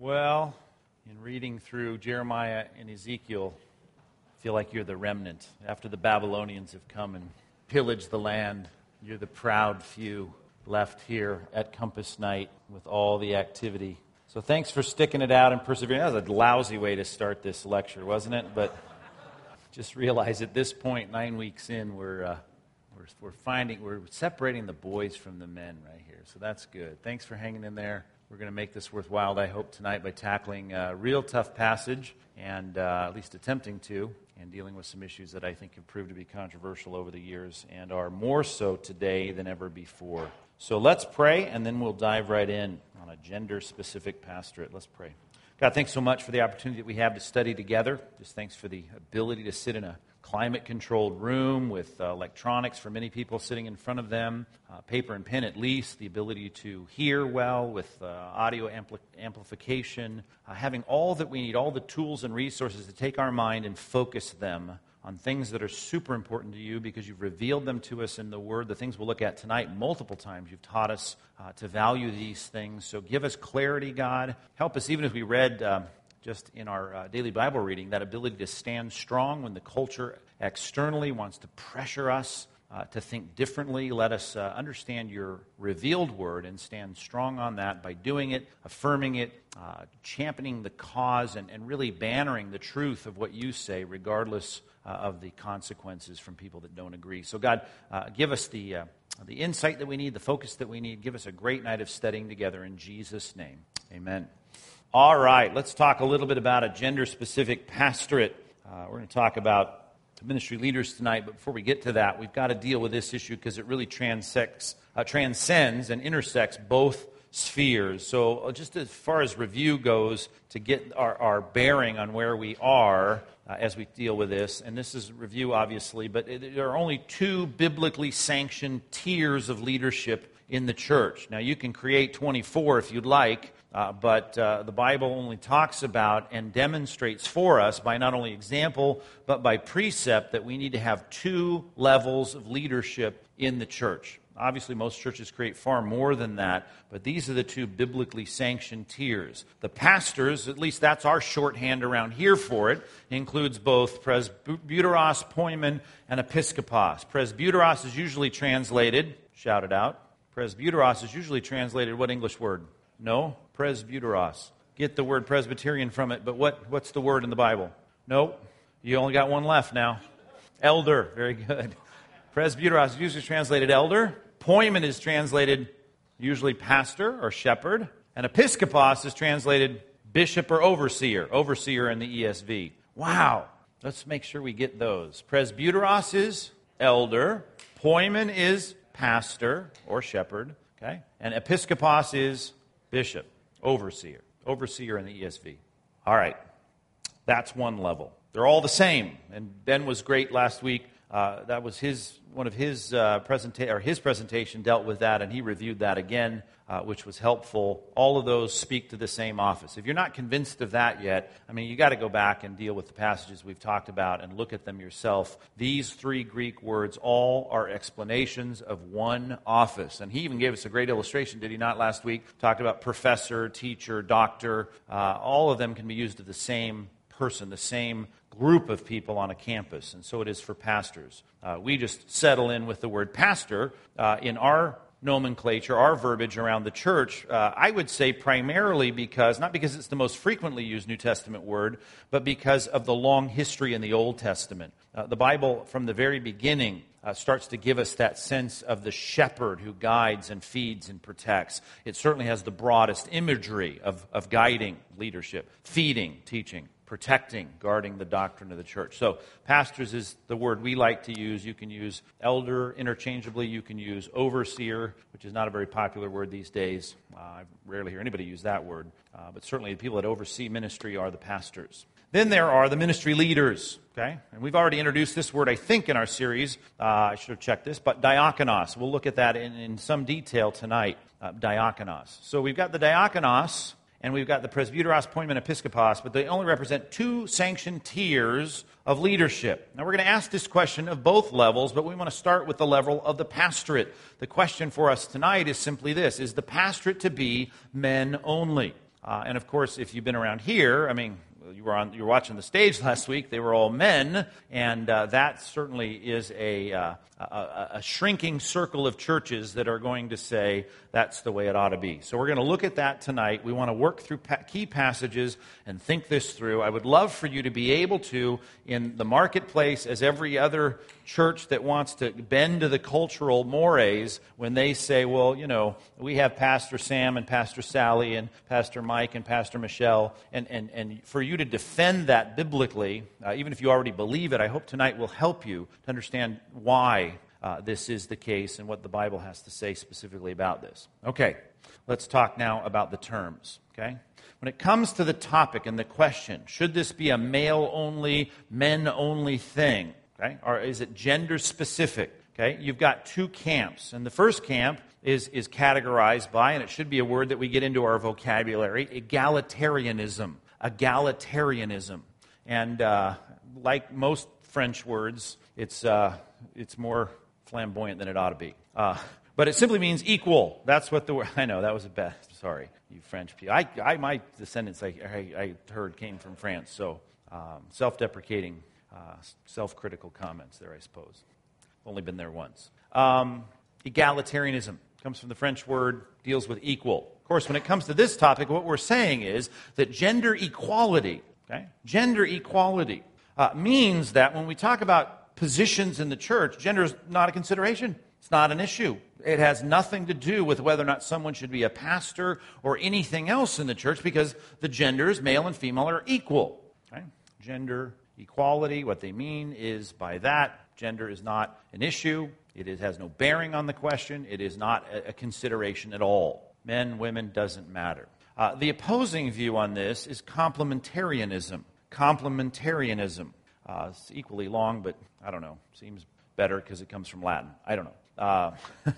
Well, in reading through Jeremiah and Ezekiel, I feel like you're the remnant. After the Babylonians have come and pillaged the land, you're the proud few left here at Compass Night with all the activity. So thanks for sticking it out and persevering. That was a lousy way to start this lecture, wasn't it? But just realize at this point, nine weeks in, we're, uh, we're, we're finding, we're separating the boys from the men right here. So that's good. Thanks for hanging in there. We're going to make this worthwhile, I hope, tonight by tackling a real tough passage, and uh, at least attempting to, and dealing with some issues that I think have proved to be controversial over the years and are more so today than ever before. So let's pray, and then we'll dive right in on a gender specific pastorate. Let's pray. God, thanks so much for the opportunity that we have to study together. Just thanks for the ability to sit in a climate controlled room with uh, electronics for many people sitting in front of them, uh, paper and pen at least, the ability to hear well with uh, audio ampli- amplification, uh, having all that we need, all the tools and resources to take our mind and focus them on things that are super important to you because you've revealed them to us in the Word. The things we'll look at tonight multiple times. You've taught us uh, to value these things. So give us clarity, God. Help us, even as we read um, just in our uh, daily Bible reading, that ability to stand strong when the culture externally wants to pressure us uh, to think differently. Let us uh, understand your revealed word and stand strong on that by doing it, affirming it, uh, championing the cause, and, and, really bannering the truth of what you say, regardless uh, of the consequences from people that don't agree. So, God, uh, give us the, the insight that we need, the focus that we need. Give us a great night of studying together in Jesus' name. Amen. All right, let's talk a little bit about a gender specific pastorate. Uh, we're going to talk about ministry leaders tonight, but before we get to that, we've got to deal with this issue because it really transects, uh, transcends and intersects both spheres. So, uh, just as far as review goes, to get our, our bearing on where we are uh, as we deal with this, and this is review obviously, but it, there are only two biblically sanctioned tiers of leadership in the church. Now, you can create 24 if you'd like. Uh, but uh, the Bible only talks about and demonstrates for us by not only example, but by precept that we need to have two levels of leadership in the church. Obviously, most churches create far more than that, but these are the two biblically sanctioned tiers. The pastors, at least that's our shorthand around here for it, includes both presbyteros, poimen, and episkopos. Presbyteros is usually translated, shout it out. Presbyteros is usually translated what English word? No, presbyteros. Get the word Presbyterian from it, but what, what's the word in the Bible? Nope. You only got one left now. Elder. Very good. Presbyteros is usually translated elder. Poimen is translated usually pastor or shepherd. And episkopos is translated bishop or overseer. Overseer in the ESV. Wow. Let's make sure we get those. Presbyteros is elder. Poimen is pastor or shepherd. Okay? And episkopos is bishop, overseer, overseer in the ESV. All right, that's one level. They're all the same. And Ben was great last week. Uh, that was his one of his uh, presenta- or his presentation dealt with that, and he reviewed that again uh, which was helpful. All of those speak to the same office. If you're not convinced of that yet, I mean, you got to go back and deal with the passages we've talked about and look at them yourself. These three Greek words all are explanations of one office. And he even gave us a great illustration, did he not, last week? Talked about professor, teacher, doctor. Uh, all of them can be used of the same person, the same group of people on a campus. And so it is for pastors. Uh, we just settle in with the word pastor uh, in our nomenclature, our verbiage around the church, uh, I would say primarily because, not because it's the most frequently used New Testament word, but because of the long history in the Old Testament. Uh, the Bible, from the very beginning, uh, starts to give us that sense of the shepherd who guides and feeds and protects. It certainly has the broadest imagery of, of guiding leadership, feeding, teaching protecting, guarding the doctrine of the church. So, pastors is the word we like to use. You can use elder interchangeably. You can use overseer, which is not a very popular word these days. Uh, I rarely hear anybody use that word. Uh, but certainly, the people that oversee ministry are the pastors. Then there are the ministry leaders, okay? And we've already introduced this word, I think, in our series. Uh, I should have checked this, but diakonos. We'll look at that in, in some detail tonight. Uh, diakonos. So we've got the diakonos, and we've got the presbyteros, poimen, episkopos, but they only represent two sanctioned tiers of leadership. Now, we're going to ask this question of both levels, but we want to start with the level of the pastorate. The question for us tonight is simply this Is the pastorate to be men only? Uh, and of course, if you've been around here, I mean, you were, on, you were watching the stage last week. They were all men, and uh, that certainly is a, uh, a, a, shrinking circle of churches that are going to say that's the way it ought to be. So we're going to look at that tonight. We want to work through pa- key passages and think this through. I would love for you to be able to, in the marketplace, as every other church that wants to bend to the cultural mores, when they say, well, you know, we have Pastor Sam and Pastor Sally and Pastor Mike and Pastor Michelle, and, and, and for you to defend that biblically, uh, even if you already believe it, I hope tonight will help you to understand why uh, this is the case and what the Bible has to say specifically about this. Okay, let's talk now about the terms. Okay? When it comes to the topic and the question, should this be a male only, men only thing? Okay? Or is it gender specific? Okay? You've got two camps. And the first camp is, is categorized by, and it should be a word that we get into our vocabulary, egalitarianism. Egalitarianism. And uh, like most French words, it's, uh, it's more flamboyant than it ought to be. Uh, but it simply means equal. That's what the word. I know that was a bad. Sorry, you French people. I, I my descendants, I, I, I heard, came from France. So um, self-deprecating, uh, self-critical comments there, I suppose. Only been there once. Um, egalitarianism comes from the French word deals with equal. Of course, when it comes to this topic, what we're saying is that gender equality, okay, gender equality uh, means that when we talk about positions in the church, gender is not a consideration. It's not an issue. It has nothing to do with whether or not someone should be a pastor or anything else in the church because the genders, male and female, are equal. Okay? Gender equality, what they mean is by that, gender is not an issue. It is, has no bearing on the question. It is not a, a consideration at all. Men, women, doesn't matter. Uh, the opposing view on this is complementarianism. Complementarianism. Uh, it's equally long, but I don't know. Seems better because it comes from Latin. I don't know. Uh,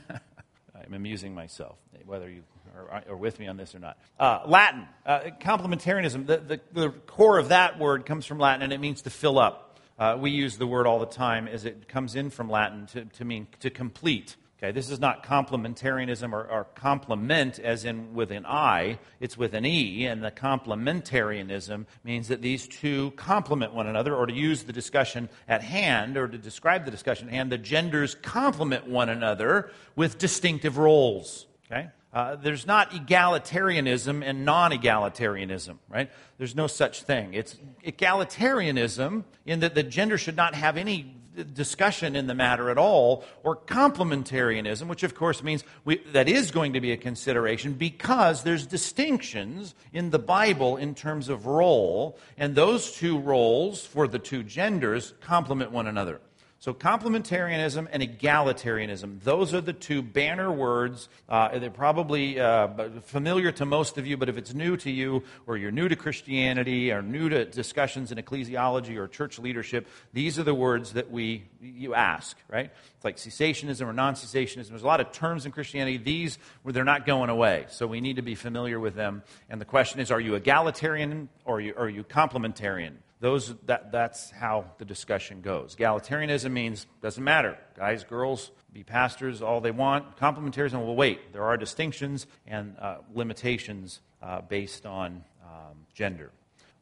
I'm amusing myself, whether you are, are, with me on this or not. Uh, Latin, uh, complementarianism, the, the, the, core of that word comes from Latin, and it means to fill up. Uh, we use the word all the time as it comes in from Latin to, to mean to complete. Okay, this is not complementarianism or, or, complement as in with an I, it's with an E, and the complementarianism means that these two complement one another, or to use the discussion at hand, or to describe the discussion at hand, the genders complement one another with distinctive roles. Okay? Uh, there's not egalitarianism and non egalitarianism, right? There's no such thing. It's egalitarianism in that the gender should not have any discussion in the matter at all, or complementarianism, which of course means we, that is going to be a consideration because there's distinctions in the Bible in terms of role, and those two roles for the two genders complement one another. So, complementarianism and egalitarianism, those are the two banner words. Uh, they're probably uh, familiar to most of you, but if it's new to you, or you're new to Christianity, or new to discussions in ecclesiology or church leadership, these are the words that we you ask, right? It's like cessationism or non cessationism. There's a lot of terms in Christianity. These, they're not going away. So, we need to be familiar with them. And the question is are you egalitarian or are you, are you complementarian? Those, that, that's how the discussion goes. Egalitarianism means doesn't matter. Guys, girls, be pastors all they want. Complementarianism, well, wait, there are distinctions and uh, limitations uh, based on um, gender.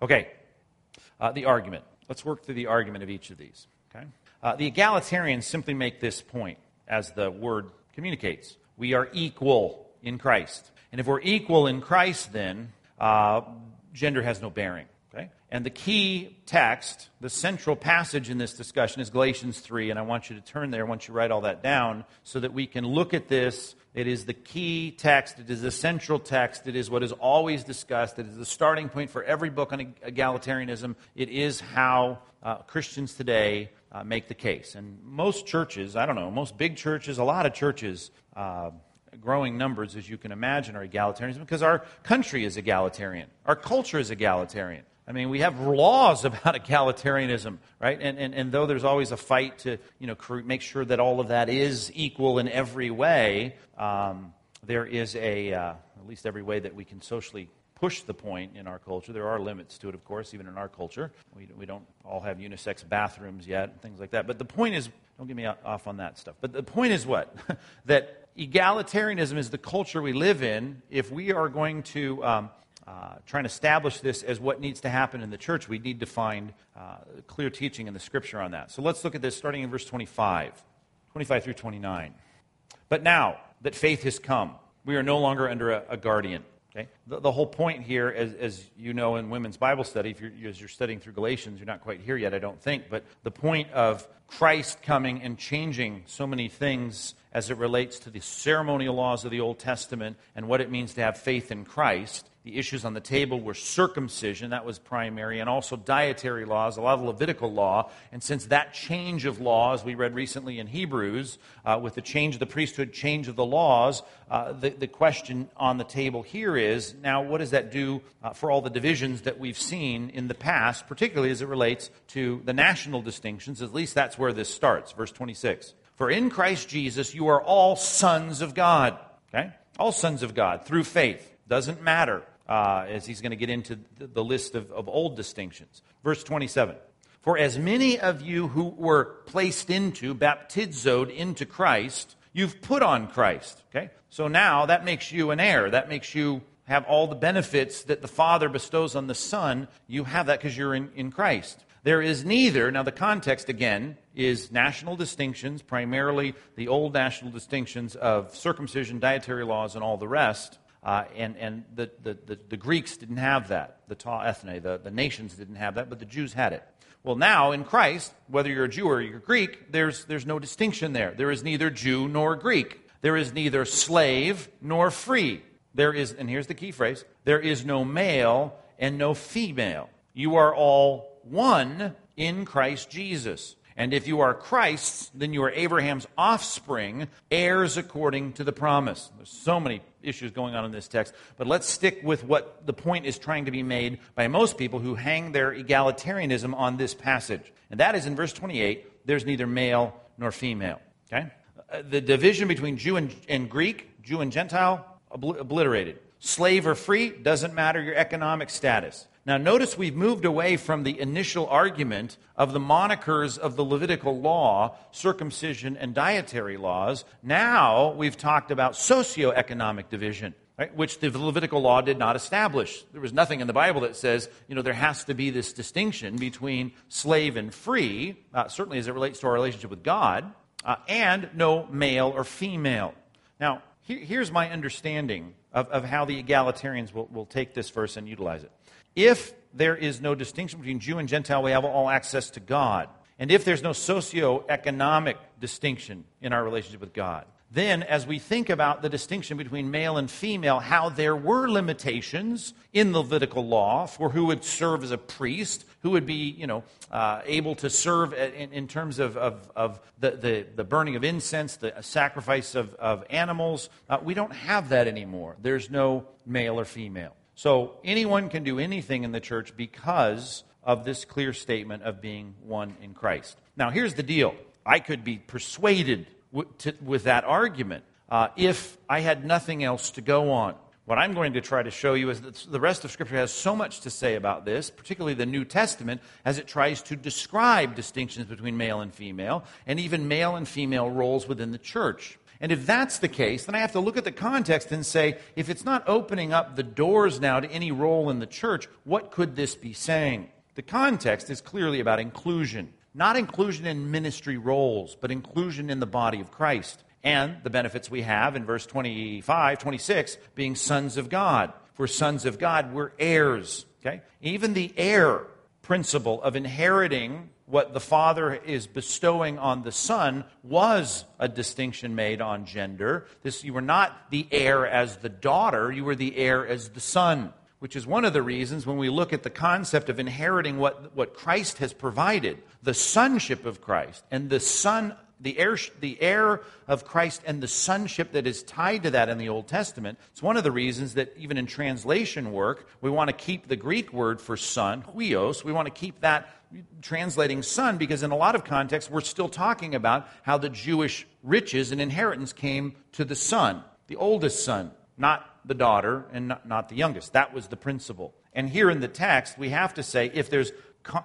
Okay, uh, the argument. Let's work through the argument of each of these. Okay? Uh, the egalitarians simply make this point, as the word communicates. We are equal in Christ. And if we're equal in Christ, then uh, gender has no bearing. And the key text, the central passage in this discussion is Galatians 3. And I want you to turn there once you write all that down so that we can look at this. It is the key text, it is the central text, it is what is always discussed, it is the starting point for every book on egalitarianism. It is how uh, Christians today uh, make the case. And most churches, I don't know, most big churches, a lot of churches, uh, growing numbers, as you can imagine, are egalitarianism because our country is egalitarian. Our culture is egalitarian. I mean, we have laws about egalitarianism, right? And, and, and though there's always a fight to, you know, make sure that all of that is equal in every way, um, there is a, uh, at least every way that we can socially push the point in our culture. There are limits to it, of course, even in our culture. We, we don't all have unisex bathrooms yet, and things like that. But the point is, don't get me off on that stuff. But the point is what? that egalitarianism is the culture we live in. If we are going to um, uh, try and establish this as what needs to happen in the church, we need to find uh, clear teaching in the scripture on that. So let's look at this starting in verse 25, 25 through 29. But now that faith has come, we are no longer under a, a guardian. Okay? The, the, whole point here, as, as, you know in women's Bible study, if you're, as you're studying through Galatians, you're not quite here yet, I don't think, but the point of Christ coming and changing so many things as it relates to the ceremonial laws of the Old Testament and what it means to have faith in Christ the issues on the table were circumcision, that was primary, and also dietary laws, a lot of Levitical law. And since that change of law, as we read recently in Hebrews, uh, with the change of the priesthood, change of the laws, uh, the, the question on the table here is now, what does that do uh, for all the divisions that we've seen in the past, particularly as it relates to the national distinctions? At least that's where this starts. Verse 26. For in Christ Jesus you are all sons of God. Okay? All sons of God through faith. Doesn't matter uh, as he's going to get into the list of, of old distinctions. Verse 27 For as many of you who were placed into, baptizoed into Christ, you've put on Christ. Okay? So now that makes you an heir. That makes you have all the benefits that the Father bestows on the Son. You have that because you're in, in Christ. There is neither, now the context again is national distinctions, primarily the old national distinctions of circumcision, dietary laws, and all the rest. Uh, and and the, the, the, the, Greeks didn't have that. The ta ethne, the, the nations didn't have that, but the Jews had it. Well, now in Christ, whether you're a Jew or you're Greek, there's, there's no distinction there. There is neither Jew nor Greek. There is neither slave nor free. There is, and here's the key phrase there is no male and no female. You are all one in Christ Jesus. And if you are Christ's, then you are Abraham's offspring, heirs according to the promise. There's so many issues going on in this text, but let's stick with what the point is trying to be made by most people who hang their egalitarianism on this passage. And that is in verse 28 there's neither male nor female. Okay? Uh, the division between Jew and, and Greek, Jew and Gentile, obliterated. Slave or free, doesn't matter your economic status. Now, notice we've moved away from the initial argument of the monikers of the Levitical law, circumcision and dietary laws. Now we've talked about socioeconomic division. Right, which the Levitical law did not establish. There was nothing in the Bible that says, you know, there has to be this distinction between slave and free, uh, certainly as it relates to our relationship with God, uh, and no male or female. Now, here's my understanding of, of how the egalitarians will, will take this verse and utilize it. If there is no distinction between Jew and Gentile, we have all access to God. And if there's no socio-economic distinction in our relationship with God, then as we think about the distinction between male and female, how there were limitations in the Levitical law for who would serve as a priest, who would be, you know, uh, able to serve in, in terms of, of, of the, the, the, burning of incense, the sacrifice of, of animals, uh, we don't have that anymore. There's no male or female. So anyone can do anything in the church because of this clear statement of being one in Christ. Now, here's the deal I could be persuaded w- to, with that argument uh, if I had nothing else to go on. What I'm going to try to show you is that the rest of Scripture has so much to say about this, particularly the New Testament, as it tries to describe distinctions between male and female, and even male and female roles within the church. And if that's the case, then I have to look at the context and say, if it's not opening up the doors now to any role in the church, what could this be saying? The context is clearly about inclusion. Not inclusion in ministry roles, but inclusion in the body of Christ. And the benefits we have in verse 25, 26, being sons of God. If we're sons of God, we're heirs. Okay? Even the heir principle of inheriting what the Father is bestowing on the Son was a distinction made on gender. This, you were not the heir as the daughter, you were the heir as the son, which is one of the reasons when we look at the concept of inheriting what, what Christ has provided, the sonship of Christ, and the son the heir, the heir of Christ and the sonship that is tied to that in the Old Testament. It's one of the reasons that even in translation work, we want to keep the Greek word for son, huios, we want to keep that translating son because in a lot of contexts, we're still talking about how the Jewish riches and inheritance came to the son, the oldest son, not the daughter and not, not the youngest. That was the principle. And here in the text, we have to say if there's,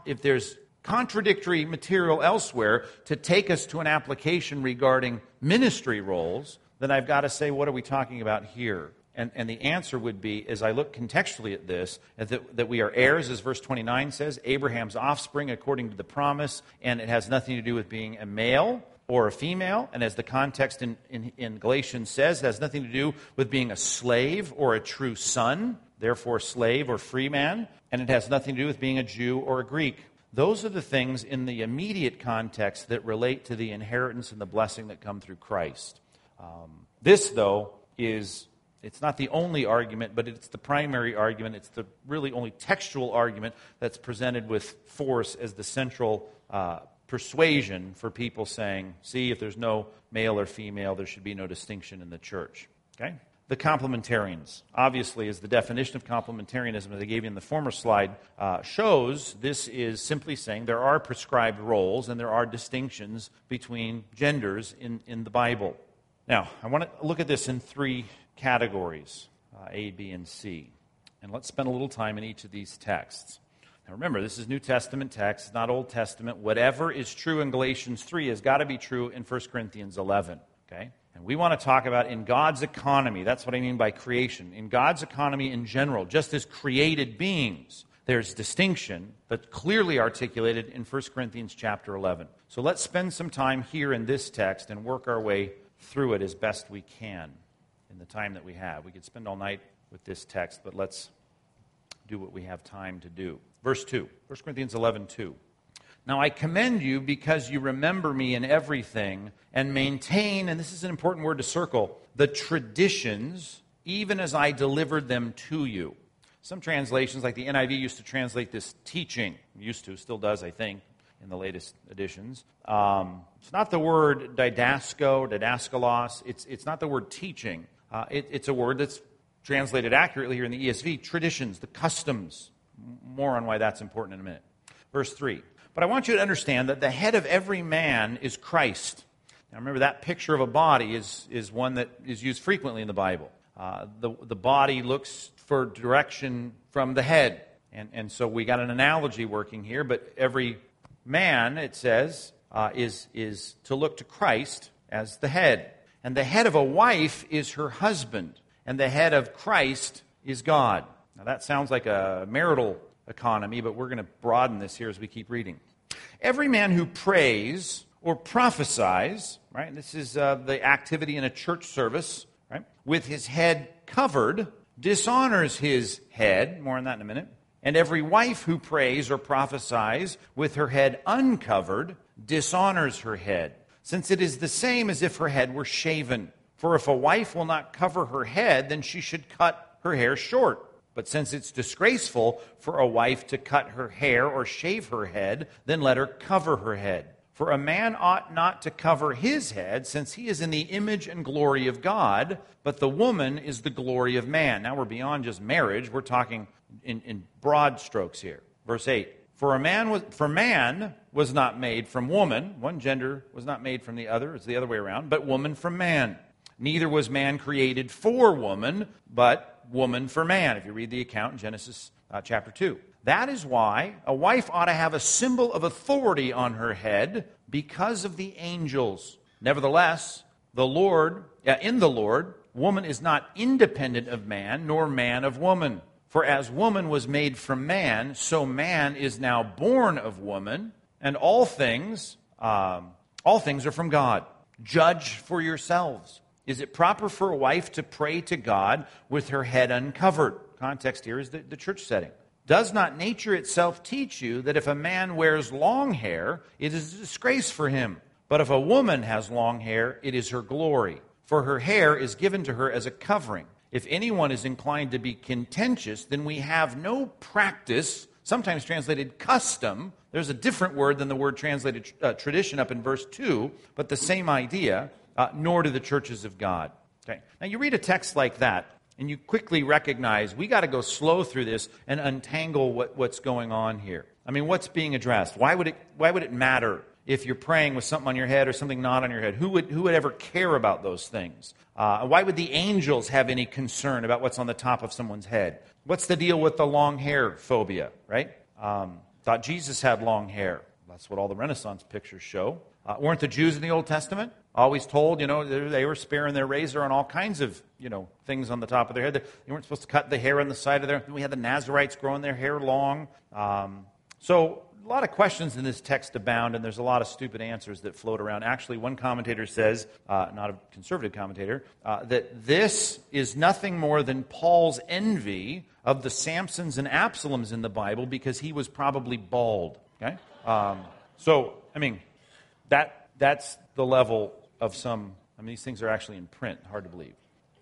if there's contradictory material elsewhere to take us to an application regarding ministry roles, then I've got to say, what are we talking about here? And, and the answer would be, as I look contextually at this, that, that we are heirs, as verse 29 says, Abraham's offspring according to the promise, and it has nothing to do with being a male or a female. And as the context in, in, in Galatians says, it has nothing to do with being a slave or a true son, therefore slave or free man. And it has nothing to do with being a Jew or a Greek. Those are the things in the immediate context that relate to the inheritance and the blessing that come through Christ. Um, this, though, is it's not the only argument, but it's the primary argument. It's the really only textual argument that's presented with force as the central uh, persuasion for people saying, see, if there's no male or female, there should be no distinction in the church. Okay? The complementarians. Obviously, as the definition of complementarianism that I gave you in the former slide uh, shows, this is simply saying there are prescribed roles and there are distinctions between genders in, in the Bible. Now, I want to look at this in three categories uh, A, B, and C. And let's spend a little time in each of these texts. Now remember, this is New Testament text, not Old Testament. Whatever is true in Galatians 3 has got to be true in 1 Corinthians 11. Okay? And we want to talk about in God's economy. That's what I mean by creation. In God's economy in general, just as created beings, there's distinction, but clearly articulated in 1 Corinthians chapter 11. So let's spend some time here in this text and work our way through it as best we can in the time that we have. We could spend all night with this text, but let's do what we have time to do. Verse 2, 1 Corinthians 11 2. Now I commend you because you remember me in everything and maintain, and this is an important word to circle, the traditions, even as I delivered them to you. Some translations, like the NIV, used to translate this teaching, used to, still does, I think, in the latest editions. Um, it's not the word didasco, didaskalos, it's, it's not the word teaching. Uh, it, it's a word that's translated accurately here in the ESV traditions, the customs, more on why that's important in a minute. Verse 3. But I want you to understand that the head of every man is Christ. Now remember, that picture of a body is, is one that is used frequently in the Bible. Uh, the, the body looks for direction from the head. And, and so we got an analogy working here, but every man, it says, uh, is, is to look to Christ as the head. And the head of a wife is her husband, and the head of Christ is God. Now, that sounds like a marital economy, but we're going to broaden this here as we keep reading. Every man who prays or prophesies, right, this is uh, the activity in a church service, right, with his head covered, dishonors his head. More on that in a minute. And every wife who prays or prophesies with her head uncovered dishonors her head, since it is the same as if her head were shaven. For if a wife will not cover her head, then she should cut her hair short. But since it's disgraceful for a wife to cut her hair or shave her head, then let her cover her head. For a man ought not to cover his head, since he is in the image and glory of God, but the woman is the glory of man. Now we're beyond just marriage, we're talking in, in broad strokes here. Verse 8 For a man was, for man was not made from woman, one gender was not made from the other, it's the other way around, but woman from man. Neither was man created for woman, but woman for man, if you read the account in Genesis uh, chapter 2. That is why a wife ought to have a symbol of authority on her head because of the angels. Nevertheless, the Lord, uh, in the Lord, woman is not independent of man, nor man of woman. For as woman was made from man, so man is now born of woman, and all things, um, all things are from God. Judge for yourselves. Is it proper for a wife to pray to God with her head uncovered? Context here is the, the church setting. Does not nature itself teach you that if a man wears long hair, it is a disgrace for him? But if a woman has long hair, it is her glory, for her hair is given to her as a covering. If anyone is inclined to be contentious, then we have no practice, sometimes translated custom. There's a different word than the word translated uh, tradition up in verse 2, but the same idea uh, nor do the churches of God. Okay. Now, you read a text like that, and you quickly recognize we got to go slow through this and untangle what, what's going on here. I mean, what's being addressed? Why would it, why would it matter if you're praying with something on your head or something not on your head? Who would, who would ever care about those things? Uh, why would the angels have any concern about what's on the top of someone's head? What's the deal with the long hair phobia, right? Um, thought Jesus had long hair. That's what all the Renaissance pictures show. Uh, weren't the Jews in the Old Testament always told, you know, they were sparing their razor on all kinds of, you know, things on the top of their head. They weren't supposed to cut the hair on the side of their. We had the Nazarites growing their hair long. Um, so a lot of questions in this text abound, and there's a lot of stupid answers that float around. Actually, one commentator says, uh, not a conservative commentator, uh, that this is nothing more than Paul's envy of the Samsons and Absaloms in the Bible because he was probably bald. Okay, um, so I mean, that that's the level of some. I mean, these things are actually in print. Hard to believe.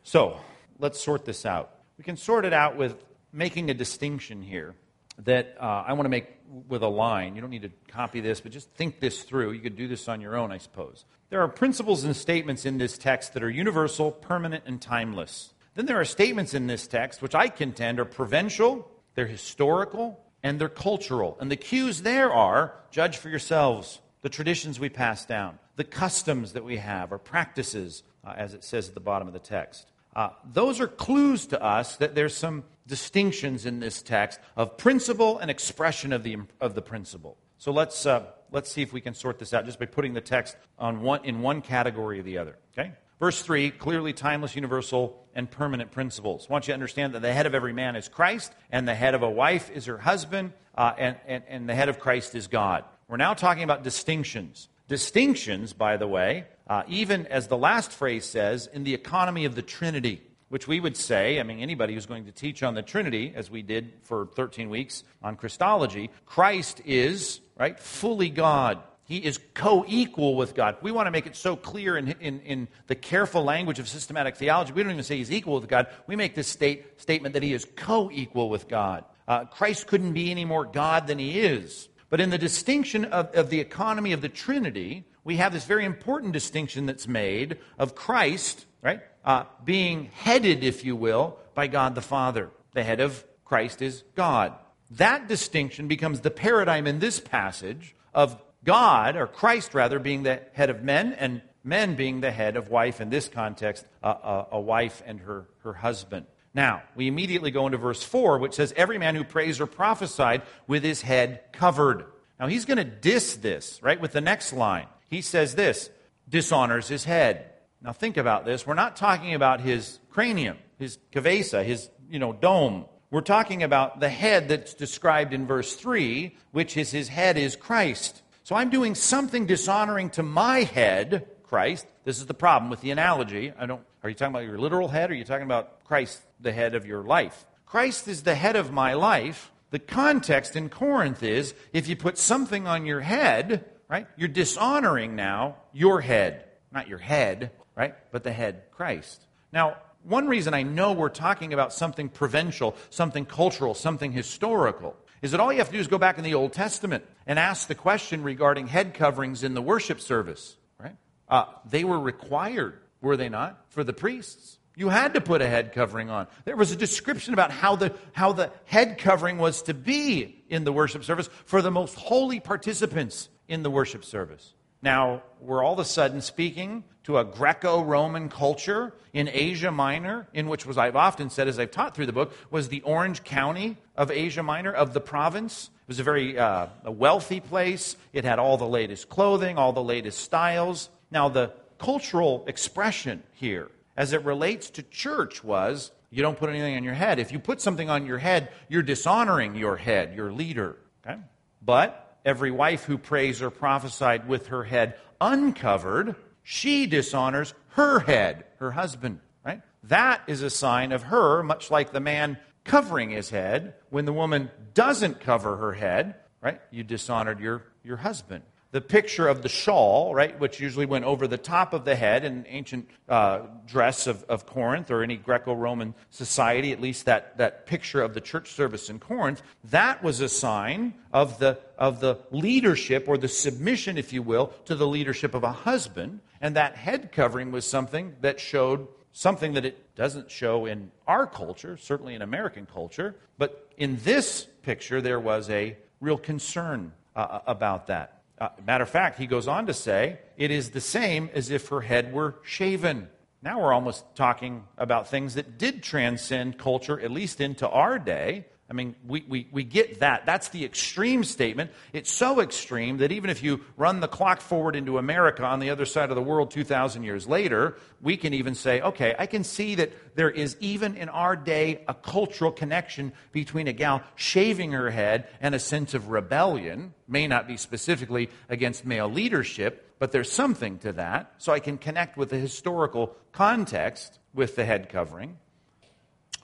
So let's sort this out. We can sort it out with making a distinction here that uh, I want to make with a line. You don't need to copy this, but just think this through. You could do this on your own, I suppose. There are principles and statements in this text that are universal, permanent, and timeless. Then there are statements in this text which I contend are provincial, they're historical, and they're cultural. And the cues there are judge for yourselves the traditions we pass down, the customs that we have, or practices, uh, as it says at the bottom of the text. Uh, those are clues to us that there's some distinctions in this text of principle and expression of the, of the principle. So let's, uh, let's see if we can sort this out just by putting the text on one, in one category or the other. Okay? Verse 3 clearly timeless, universal, and permanent principles. I want you to understand that the head of every man is Christ, and the head of a wife is her husband, uh, and, and, and the head of Christ is God. We're now talking about distinctions. Distinctions, by the way, uh, even as the last phrase says, in the economy of the Trinity which we would say, I mean, anybody who's going to teach on the Trinity, as we did for 13 weeks on Christology, Christ is, right, fully God. He is co equal with God. We want to make it so clear in, in, in, the careful language of systematic theology. We don't even say he's equal with God. We make this state, statement that he is co equal with God. Uh, Christ couldn't be any more God than he is. But in the distinction of, of the economy of the Trinity, we have this very important distinction that's made of Christ, right, uh, being headed, if you will, by God the Father. The head of Christ is God. That distinction becomes the paradigm in this passage of God, or Christ rather, being the head of men, and men being the head of wife, in this context, uh, a wife and her, her husband. Now, we immediately go into verse 4, which says, Every man who prays or prophesied with his head covered. Now, he's going to diss this, right, with the next line. He says this dishonors his head. Now think about this. We're not talking about his cranium, his cabeza, his you know dome. We're talking about the head that's described in verse 3, which is his head is Christ. So I'm doing something dishonoring to my head, Christ. This is the problem with the analogy. I don't are you talking about your literal head or are you talking about Christ, the head of your life? Christ is the head of my life. The context in Corinth is if you put something on your head, right? You're dishonoring now your head, not your head, right? But the head, Christ. Now, one reason I know we're talking about something provincial, something cultural, something historical, is that all you have to do is go back in the Old Testament and ask the question regarding head coverings in the worship service, right? Uh, they were required, were they not, for the priests. You had to put a head covering on. There was a description about how the, how the head covering was to be in the worship service for the most holy participants in the worship service. Now, we're all of a sudden speaking to a Greco Roman culture in Asia Minor, in which, was I've often said as I've taught through the book, was the Orange County of Asia Minor, of the province. It was a very uh, a wealthy place. It had all the latest clothing, all the latest styles. Now, the cultural expression here, as it relates to church, was you don't put anything on your head. If you put something on your head, you're dishonoring your head, your leader. Okay? But every wife who prays or prophesied with her head uncovered, she dishonors her head, her husband, right? That is a sign of her, much like the man covering his head. When the woman doesn't cover her head, right, you dishonored your, your husband the picture of the shawl, right, which usually went over the top of the head in ancient uh, dress of, of Corinth or any Greco Roman society, at least that, that picture of the church service in Corinth, that was a sign of the, of the leadership or the submission, if you will, to the leadership of a husband. And that head covering was something that showed something that it doesn't show in our culture, certainly in American culture. But in this picture, there was a real concern uh, about that. Uh, matter of fact, he goes on to say, it is the same as if her head were shaven. Now we're almost talking about things that did transcend culture, at least into our day. I mean, we, we, we get that. That's the extreme statement. It's so extreme that even if you run the clock forward into America on the other side of the world 2,000 years later, we can even say, okay, I can see that there is even in our day a cultural connection between a gal shaving her head and a sense of rebellion. May not be specifically against male leadership, but there's something to that. So I can connect with the historical context with the head covering.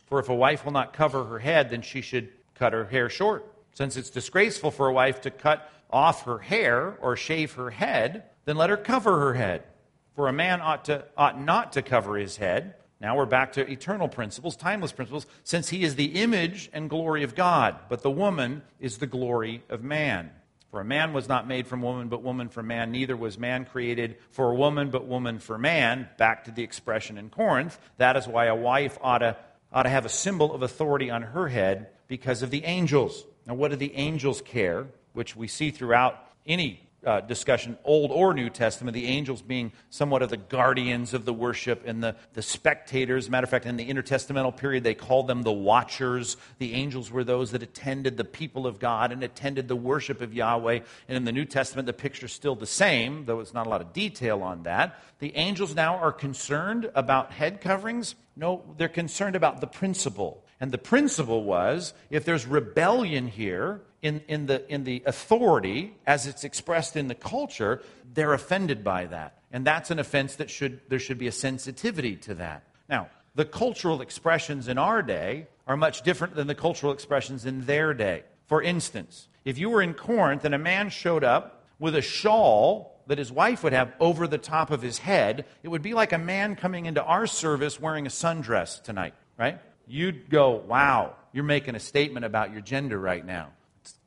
For if a wife will not cover her head, then she should cut her hair short. Since it's disgraceful for a wife to cut off her hair or shave her head, then let her cover her head. For a man ought, to, ought not to cover his head. Now we're back to eternal principles, timeless principles, since he is the image and glory of God, but the woman is the glory of man. For a man was not made from woman, but woman from man. Neither was man created for a woman, but woman for man. Back to the expression in Corinth. That is why a wife ought to ought to have a symbol of authority on her head because of the angels. Now, what do the angels care? Which we see throughout any uh, discussion, Old or New Testament, the angels being somewhat of the guardians of the worship and the, the spectators. Matter of fact, in the intertestamental period, they called them the watchers. The angels were those that attended the people of God and attended the worship of Yahweh. And in the New Testament, the picture's still the same, though it's not a lot of detail on that. The angels now are concerned about head coverings. No, they're concerned about the principle. And the principle was if there's rebellion here, in, in, the, in the authority as it's expressed in the culture, they're offended by that. And that's an offense that should, there should be a sensitivity to that. Now, the cultural expressions in our day are much different than the cultural expressions in their day. For instance, if you were in Corinth and a man showed up with a shawl that his wife would have over the top of his head, it would be like a man coming into our service wearing a sundress tonight, right? You'd go, wow, you're making a statement about your gender right now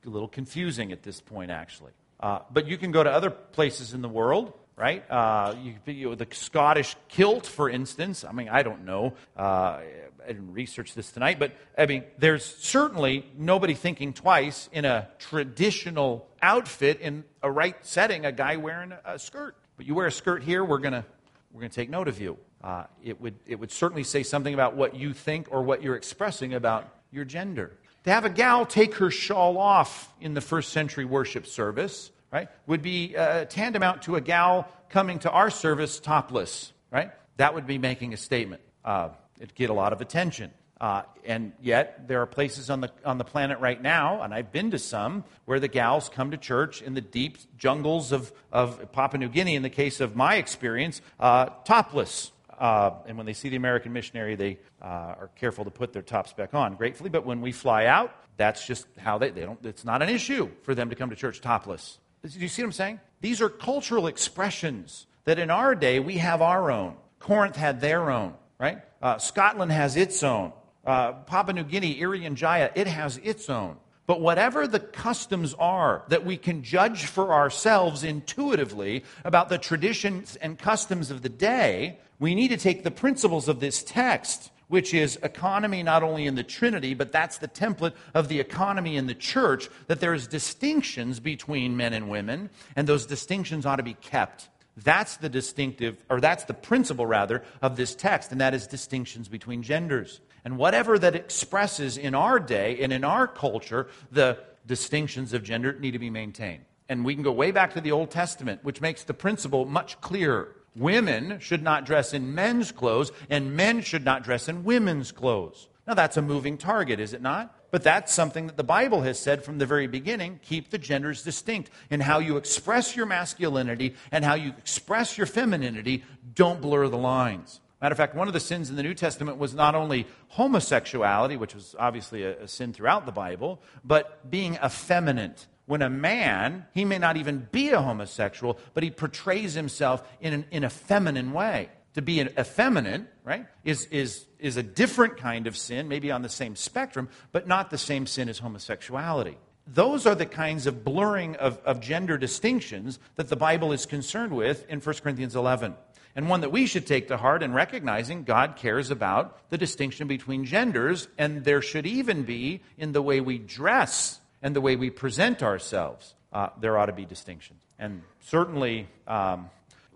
a little confusing at this point, actually. Uh, but you can go to other places in the world, right? Uh, you, you the Scottish kilt, for instance. I mean, I don't know. Uh, I didn't research this tonight, but I mean, there's certainly nobody thinking twice in a traditional outfit in a right setting, a guy wearing a skirt. But you wear a skirt here, we're going to we're going to take note of you. Uh, it, would, it would certainly say something about what you think or what you're expressing about your gender. To have a gal take her shawl off in the first century worship service, right, would be uh, tantamount to a gal coming to our service topless, right? That would be making a statement. Uh, it'd get a lot of attention. Uh, and yet, there are places on the, on the planet right now, and I've been to some, where the gals come to church in the deep jungles of, of Papua New Guinea, in the case of my experience, uh, topless. Uh, and when they see the American missionary, they uh, are careful to put their tops back on, gratefully. But when we fly out, that's just how they, they don't, it's not an issue for them to come to church topless. Do you see what I'm saying? These are cultural expressions that in our day we have our own. Corinth had their own, right? Uh, Scotland has its own. Uh, Papua New Guinea, Irian Jaya, it has its own. But whatever the customs are that we can judge for ourselves intuitively about the traditions and customs of the day, we need to take the principles of this text, which is economy not only in the Trinity, but that's the template of the economy in the church, that there's distinctions between men and women, and those distinctions ought to be kept. That's the distinctive, or that's the principle, rather, of this text, and that is distinctions between genders. And whatever that expresses in our day and in our culture, the distinctions of gender need to be maintained. And we can go way back to the Old Testament, which makes the principle much clearer. Women should not dress in men's clothes, and men should not dress in women's clothes. Now, that's a moving target, is it not? But that's something that the Bible has said from the very beginning keep the genders distinct. In how you express your masculinity and how you express your femininity, don't blur the lines. Matter of fact, one of the sins in the New Testament was not only homosexuality, which was obviously a, a sin throughout the Bible, but being effeminate when a man, he may not even be a homosexual, but he portrays himself in, an, in a feminine way. To be an effeminate, right, is, is, is a different kind of sin, maybe on the same spectrum, but not the same sin as homosexuality. Those are the kinds of blurring of, of gender distinctions that the Bible is concerned with in 1 Corinthians 11 and one that we should take to heart in recognizing God cares about the distinction between genders, and there should even be in the way we dress and the way we present ourselves, uh, there ought to be distinctions. And certainly, um,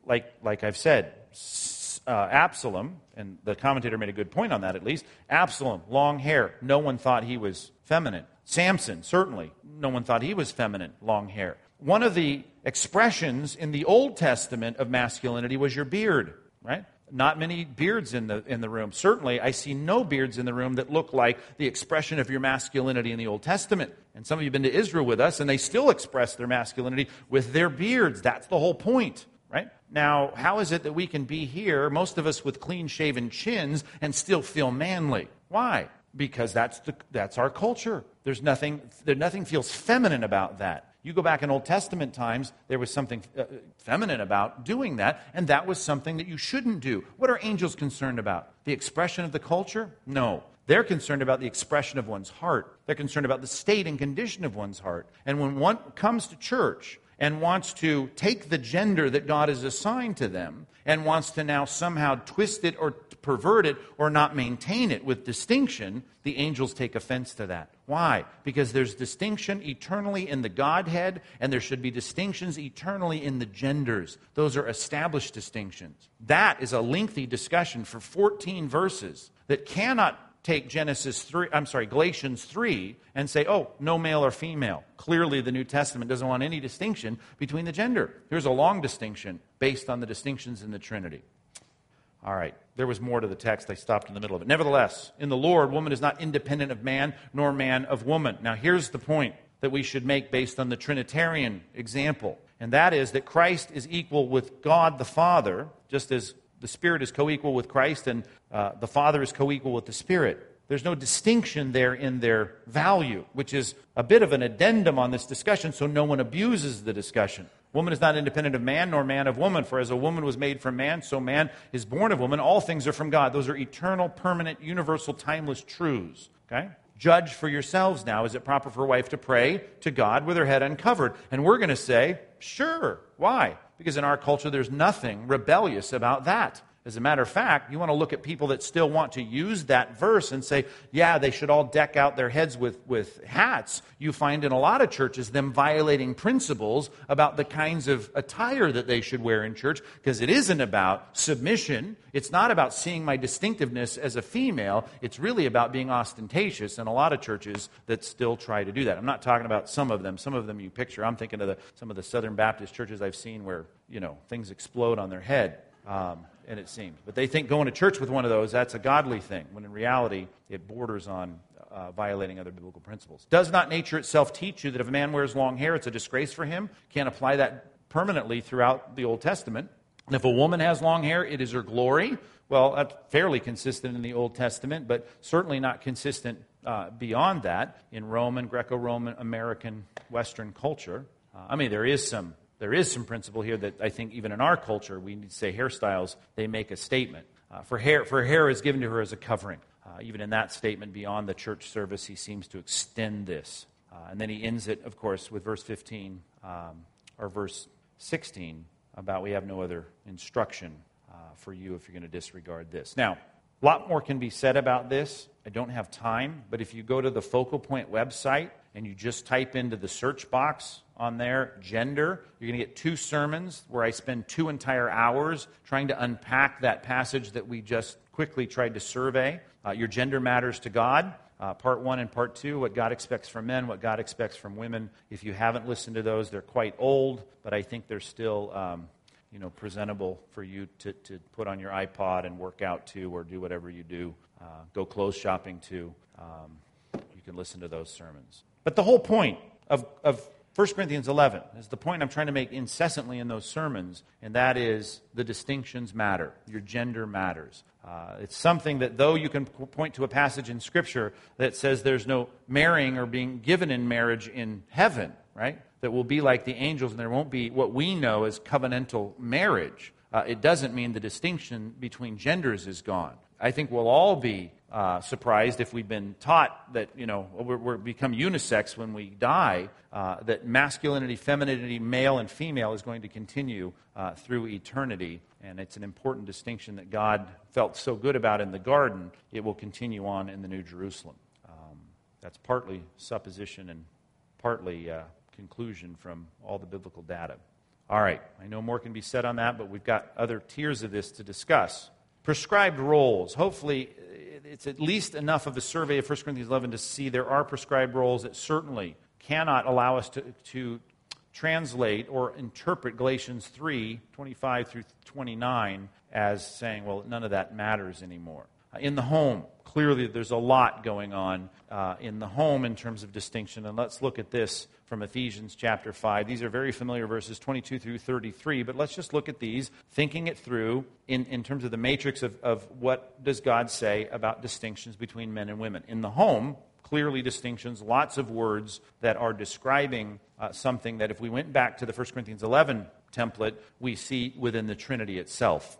like, like I've said, uh, Absalom, and the commentator made a good point on that at least. Absalom, long hair. No one thought he was feminine. Samson, certainly. No one thought he was feminine, long hair. One of the expressions in the Old Testament of masculinity was your beard, right? Not many beards in the, in the room. Certainly, I see no beards in the room that look like the expression of your masculinity in the Old Testament. And some of you have been to Israel with us, and they still express their masculinity with their beards. That's the whole point, right? Now, how is it that we can be here, most of us with clean shaven chins, and still feel manly? Why? Because that's, the, that's our culture. There's nothing, there, nothing feels feminine about that. You go back in Old Testament times, there was something uh, feminine about doing that, and that was something that you shouldn't do. What are angels concerned about? The expression of the culture? No. They're concerned about the expression of one's heart. They're concerned about the state and condition of one's heart. And when one comes to church and wants to take the gender that God has assigned to them and wants to now somehow twist it or pervert it or not maintain it with distinction, the angels take offense to that. Why? Because there's distinction eternally in the Godhead, and there should be distinctions eternally in the genders. Those are established distinctions. That is a lengthy discussion for 14 verses that cannot take Genesis 3, I'm sorry, Galatians 3 and say, oh, no male or female. Clearly, the New Testament doesn't want any distinction between the gender. Here's a long distinction based on the distinctions in the Trinity. All right, there was more to the text. I stopped in the middle of it. Nevertheless, in the Lord, woman is not independent of man, nor man of woman. Now, here's the point that we should make based on the Trinitarian example, and that is that Christ is equal with God the Father, just as the Spirit is co equal with Christ and uh, the Father is co equal with the Spirit. There's no distinction there in their value, which is a bit of an addendum on this discussion so no one abuses the discussion. Woman is not independent of man, nor man of woman. For as a woman was made from man, so man is born of woman. All things are from God. Those are eternal, permanent, universal, timeless truths. Okay? Judge for yourselves now. Is it proper for a wife to pray to God with her head uncovered? And we're going to say, sure. Why? Because in our culture, there's nothing rebellious about that. As a matter of fact, you want to look at people that still want to use that verse and say, yeah, they should all deck out their heads with, with hats. You find in a lot of churches them violating principles about the kinds of attire that they should wear in church because it isn't about submission. It's not about seeing my distinctiveness as a female. It's really about being ostentatious in a lot of churches that still try to do that. I'm not talking about some of them. Some of them you picture. I'm thinking of the, some of the Southern Baptist churches I've seen where, you know, things explode on their head. Um, and it seems. But they think going to church with one of those, that's a godly thing, when in reality, it borders on uh, violating other biblical principles. Does not nature itself teach you that if a man wears long hair, it's a disgrace for him? Can't apply that permanently throughout the Old Testament. And if a woman has long hair, it is her glory. Well, that's fairly consistent in the Old Testament, but certainly not consistent uh, beyond that in Roman, Greco Roman, American, Western culture. Uh, I mean, there is some there is some principle here that I think even in our culture, we need to say hairstyles, they make a statement. Uh, for, hair, for hair is given to her as a covering. Uh, even in that statement, beyond the church service, he seems to extend this. Uh, and then he ends it, of course, with verse 15 um, or verse 16 about we have no other instruction uh, for you if you're going to disregard this. Now, a lot more can be said about this. I don't have time, but if you go to the Focal Point website and you just type into the search box on there gender, you're going to get two sermons where I spend two entire hours trying to unpack that passage that we just quickly tried to survey. Uh, your gender matters to God. Uh, part one and part two, what God expects from men, what God expects from women. If you haven't listened to those, they're quite old, but I think they're still um, you know, presentable for you to, to put on your iPod and work out to or do whatever you do. Uh, go clothes shopping to. Um, you can listen to those sermons. But the whole point of, of 1 Corinthians 11 is the point I'm trying to make incessantly in those sermons, and that is the distinctions matter. Your gender matters. Uh, it's something that, though you can point to a passage in Scripture that says there's no marrying or being given in marriage in heaven, right? that will be like the angels and there won't be what we know as covenantal marriage. Uh, it doesn't mean the distinction between genders is gone. I think we'll all be uh, surprised if we've been taught that, you know, we're, we're become unisex when we die, uh, that masculinity, femininity, male and female is going to continue uh, through eternity. And it's an important distinction that God felt so good about in the garden, it will continue on in the New Jerusalem. Um, that's partly supposition and partly uh, conclusion from all the biblical data. All right, I know more can be said on that, but we've got other tiers of this to discuss. prescribed roles. Hopefully, it's at least enough of a survey of 1 Corinthians 11 to see there are prescribed roles that certainly cannot allow us to, to translate or interpret Galatians 3 25 through 29 as saying, well, none of that matters anymore. Uh, in the home, clearly there's a lot going on uh, in the home in terms of distinction. And let's look at this from Ephesians chapter 5. These are very familiar verses 22 through 33, but let's just look at these, thinking it through in, in terms of the matrix of, of what does God say about distinctions between men and women. In the home, clearly distinctions, lots of words that are describing uh, something that if we went back to the 1 Corinthians 11 template, we see within the Trinity itself.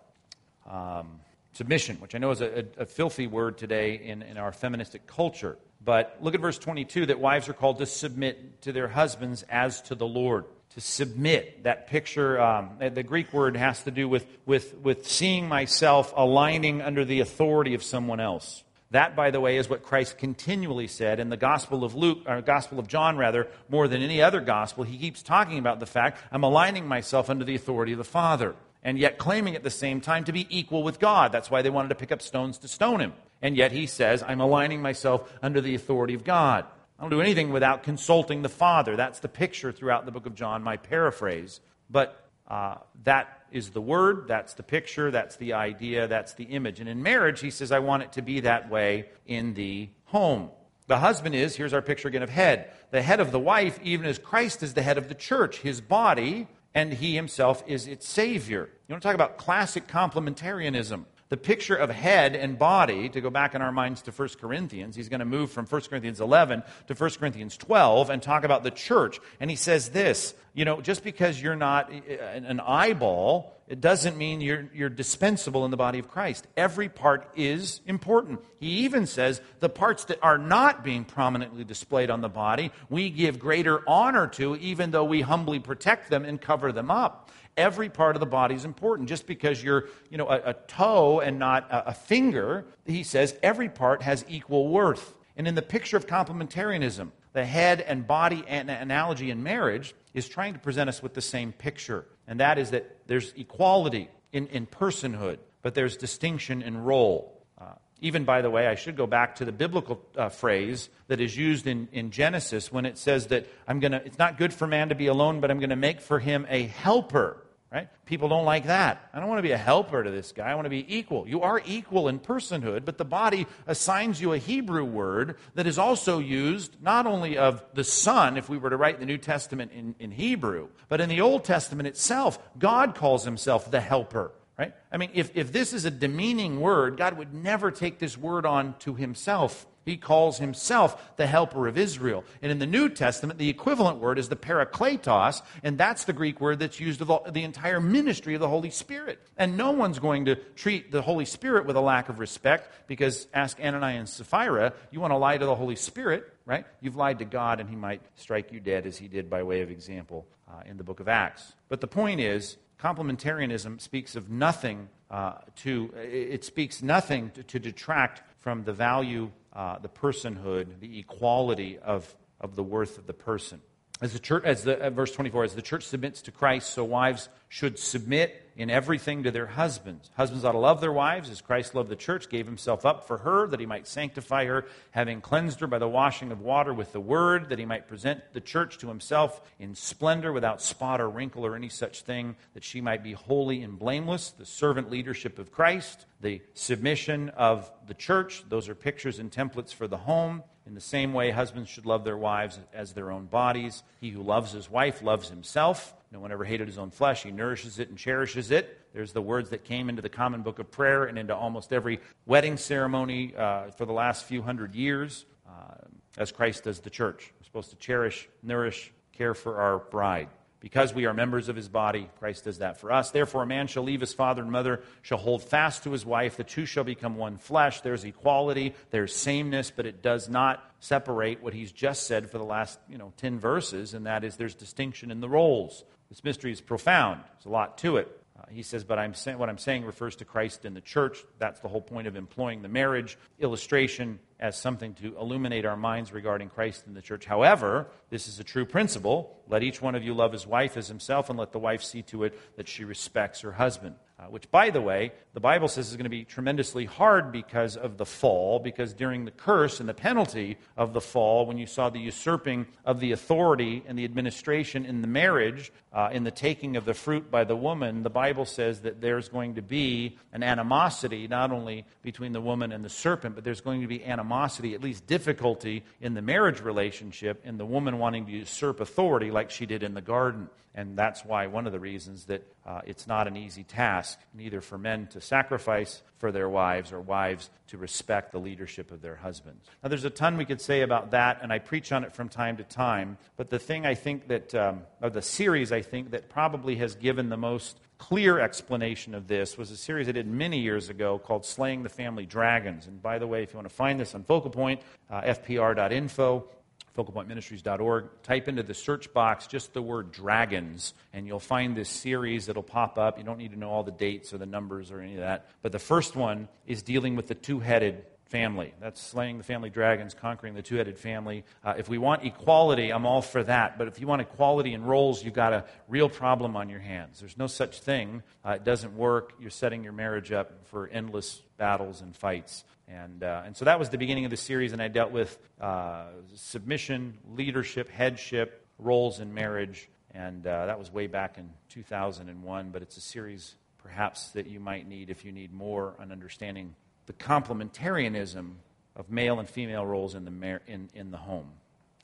Um, submission, which I know is a, a, filthy word today in, in our feministic culture. But look at verse 22 that wives are called to submit to their husbands as to the Lord. To submit, that picture, um, the Greek word has to do with, with, with seeing myself aligning under the authority of someone else. That, by the way, is what Christ continually said in the Gospel of Luke, or Gospel of John, rather, more than any other gospel. He keeps talking about the fact I'm aligning myself under the authority of the Father and yet claiming at the same time to be equal with God. That's why they wanted to pick up stones to stone him. And yet he says, I'm aligning myself under the authority of God. I don't do anything without consulting the Father. That's the picture throughout the book of John, my paraphrase. But uh, that is the word, that's the picture, that's the idea, that's the image. And in marriage, he says, I want it to be that way in the home. The husband is, here's our picture again of head, the head of the wife, even as Christ is the head of the church, his body, and he himself is its savior. You want to talk about classic complementarianism. The picture of head and body, to go back in our minds to 1 Corinthians, he's going to move from 1 Corinthians 11 to 1 Corinthians 12 and talk about the church. And he says this you know, just because you're not uh, an eyeball, it doesn't mean you're, you're dispensable in the body of Christ. Every part is important. He even says the parts that are not being prominently displayed on the body, we give greater honor to, even though we humbly protect them and cover them up. Every part of the body is important. Just because you're, you know, a, a toe and not a, a finger, he says every part has equal worth. And in the picture of complementarianism, the head and body analogy in marriage is trying to present us with the same picture. And that is that there's equality in, in personhood, but there's distinction in role. Uh, even, by the way, I should go back to the biblical uh, phrase that is used in, in Genesis when it says that I'm gonna, it's not good for man to be alone, but I'm going to make for him a helper Right? People don't like that. I don't want to be a helper to this guy. I want to be equal. You are equal in personhood, but the body assigns you a Hebrew word that is also used not only of the Son, if we were to write the New Testament in, in Hebrew, but in the Old Testament itself, God calls himself the helper. Right? I mean, if, if this is a demeaning word, God would never take this word on to himself. He calls himself the helper of Israel. And in the New Testament, the equivalent word is the parakletos, and that's the Greek word that's used of the entire ministry of the Holy Spirit. And no one's going to treat the Holy Spirit with a lack of respect because ask Ananias and Sapphira, you want to lie to the Holy Spirit, right? You've lied to God, and he might strike you dead as he did by way of example uh, in the book of Acts. But the point is, complementarianism speaks of nothing uh, to, it speaks nothing to, to detract from the value uh, the personhood, the equality of, of the worth of the person. As the church, as the uh, verse 24, as the church submits to Christ, so wives should submit in everything to their husbands. Husbands ought to love their wives as Christ loved the church, gave himself up for her, that he might sanctify her, having cleansed her by the washing of water with the word, that he might present the church to himself in splendor, without spot or wrinkle or any such thing, that she might be holy and blameless. The servant leadership of Christ, the submission of the church, those are pictures and templates for the home. In the same way, husbands should love their wives as their own bodies. He who loves his wife loves himself. No one ever hated his own flesh. He nourishes it and cherishes it. There's the words that came into the common book of prayer and into almost every wedding ceremony uh, for the last few hundred years, uh, as Christ does the church. We're supposed to cherish, nourish, care for our bride. Because we are members of his body, Christ does that for us. Therefore, a man shall leave his father and mother, shall hold fast to his wife. The two shall become one flesh. There's equality, there's sameness, but it does not separate what he's just said for the last you know, 10 verses, and that is there's distinction in the roles. This mystery is profound, there's a lot to it. Uh, he says, but I'm say- what I'm saying refers to Christ in the church. That's the whole point of employing the marriage illustration as something to illuminate our minds regarding Christ and the church. However, this is a true principle. Let each one of you love his wife as himself, and let the wife see to it that she respects her husband. uh, which, by the way, the Bible says is going to be tremendously hard because of the fall, because during the curse and the penalty of the fall, when you saw the usurping of the authority and the administration in the marriage, uh, in the taking of the fruit by the woman, the Bible says that there's going to be an animosity, not only between the woman and the serpent, but there's going to be animosity, at least difficulty in the marriage relationship, in the woman wanting to usurp authority like she did in the garden. And that's why one of the reasons that uh, it's not an easy task, neither for men to sacrifice for their wives or wives to respect the leadership of their husbands. Now, there's a ton we could say about that, and I preach on it from time to time. But the thing I think that, um, or the series I think that probably has given the most clear explanation of this was a series I did many years ago called Slaying the Family Dragons. And by the way, if you want to find this on Focal Point, uh, fpr.info, focalpointministries.org. Type into the search box just the word dragons, and you'll find this series that'll pop up. You don't need to know all the dates or the numbers or any of that. But the first one is dealing with the two headed family. That's slaying the family dragons, conquering the two headed family. Uh, if we want equality, I'm all for that. But if you want equality in roles, you've got a real problem on your hands. There's no such thing. Uh, it doesn't work. You're setting your marriage up for endless battles and fights. And, uh, and so that was the beginning of the series, and I dealt with uh, submission, leadership, headship, roles in marriage. And uh, that was way back in 2001, but it's a series perhaps that you might need if you need more on understanding the complementarianism of male and female roles in the, mar- in, in the home.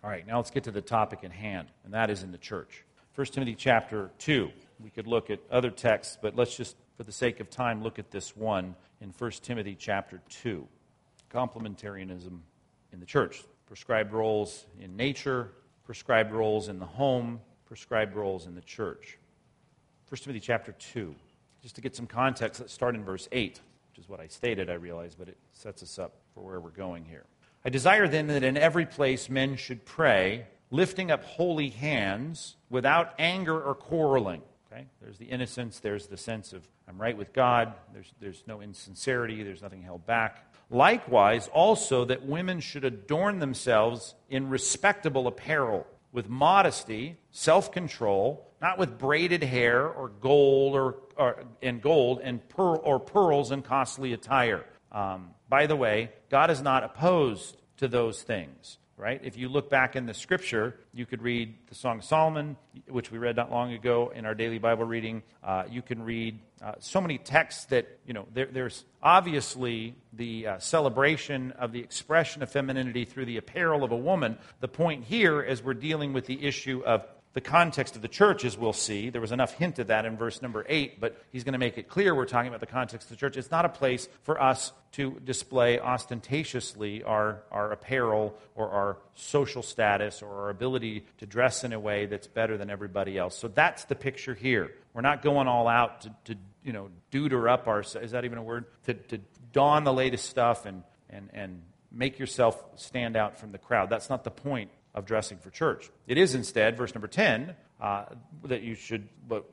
All right, now let's get to the topic in hand, and that is in the church. 1 Timothy chapter 2. We could look at other texts, but let's just, for the sake of time, look at this one in 1 Timothy chapter 2. Complementarianism in the church. Prescribed roles in nature, prescribed roles in the home, prescribed roles in the church. 1 Timothy chapter 2. Just to get some context, let's start in verse 8 which is what I stated, I realize, but it sets us up for where we're going here. I desire then that in every place men should pray, lifting up holy hands without anger or quarreling. Okay? There's the innocence, there's the sense of I'm right with God, there's, there's no insincerity, there's nothing held back. Likewise, also that women should adorn themselves in respectable apparel, with modesty, self control, not with braided hair or gold or, or and gold and pearl, or pearls and costly attire. Um, by the way, God is not opposed to those things right? If you look back in the scripture, you could read the Song of Solomon, which we read not long ago in our daily Bible reading. Uh, you can read uh, so many texts that, you know, there, there's obviously the uh, celebration of the expression of femininity through the apparel of a woman. The point here, as we're dealing with the issue of the context of the church, as we'll see, there was enough hint of that in verse number 8, but he's going to make it clear we're talking about the context of the church. It's not a place for us to display ostentatiously our, our apparel or our social status or our ability to dress in a way that's better than everybody else. So that's the picture here. We're not going all out to, to you know, deuter up our, is that even a word? To, to don the latest stuff and, and, and make yourself stand out from the crowd. That's not the point of dressing for church. It is instead, verse number 10, uh, that you should,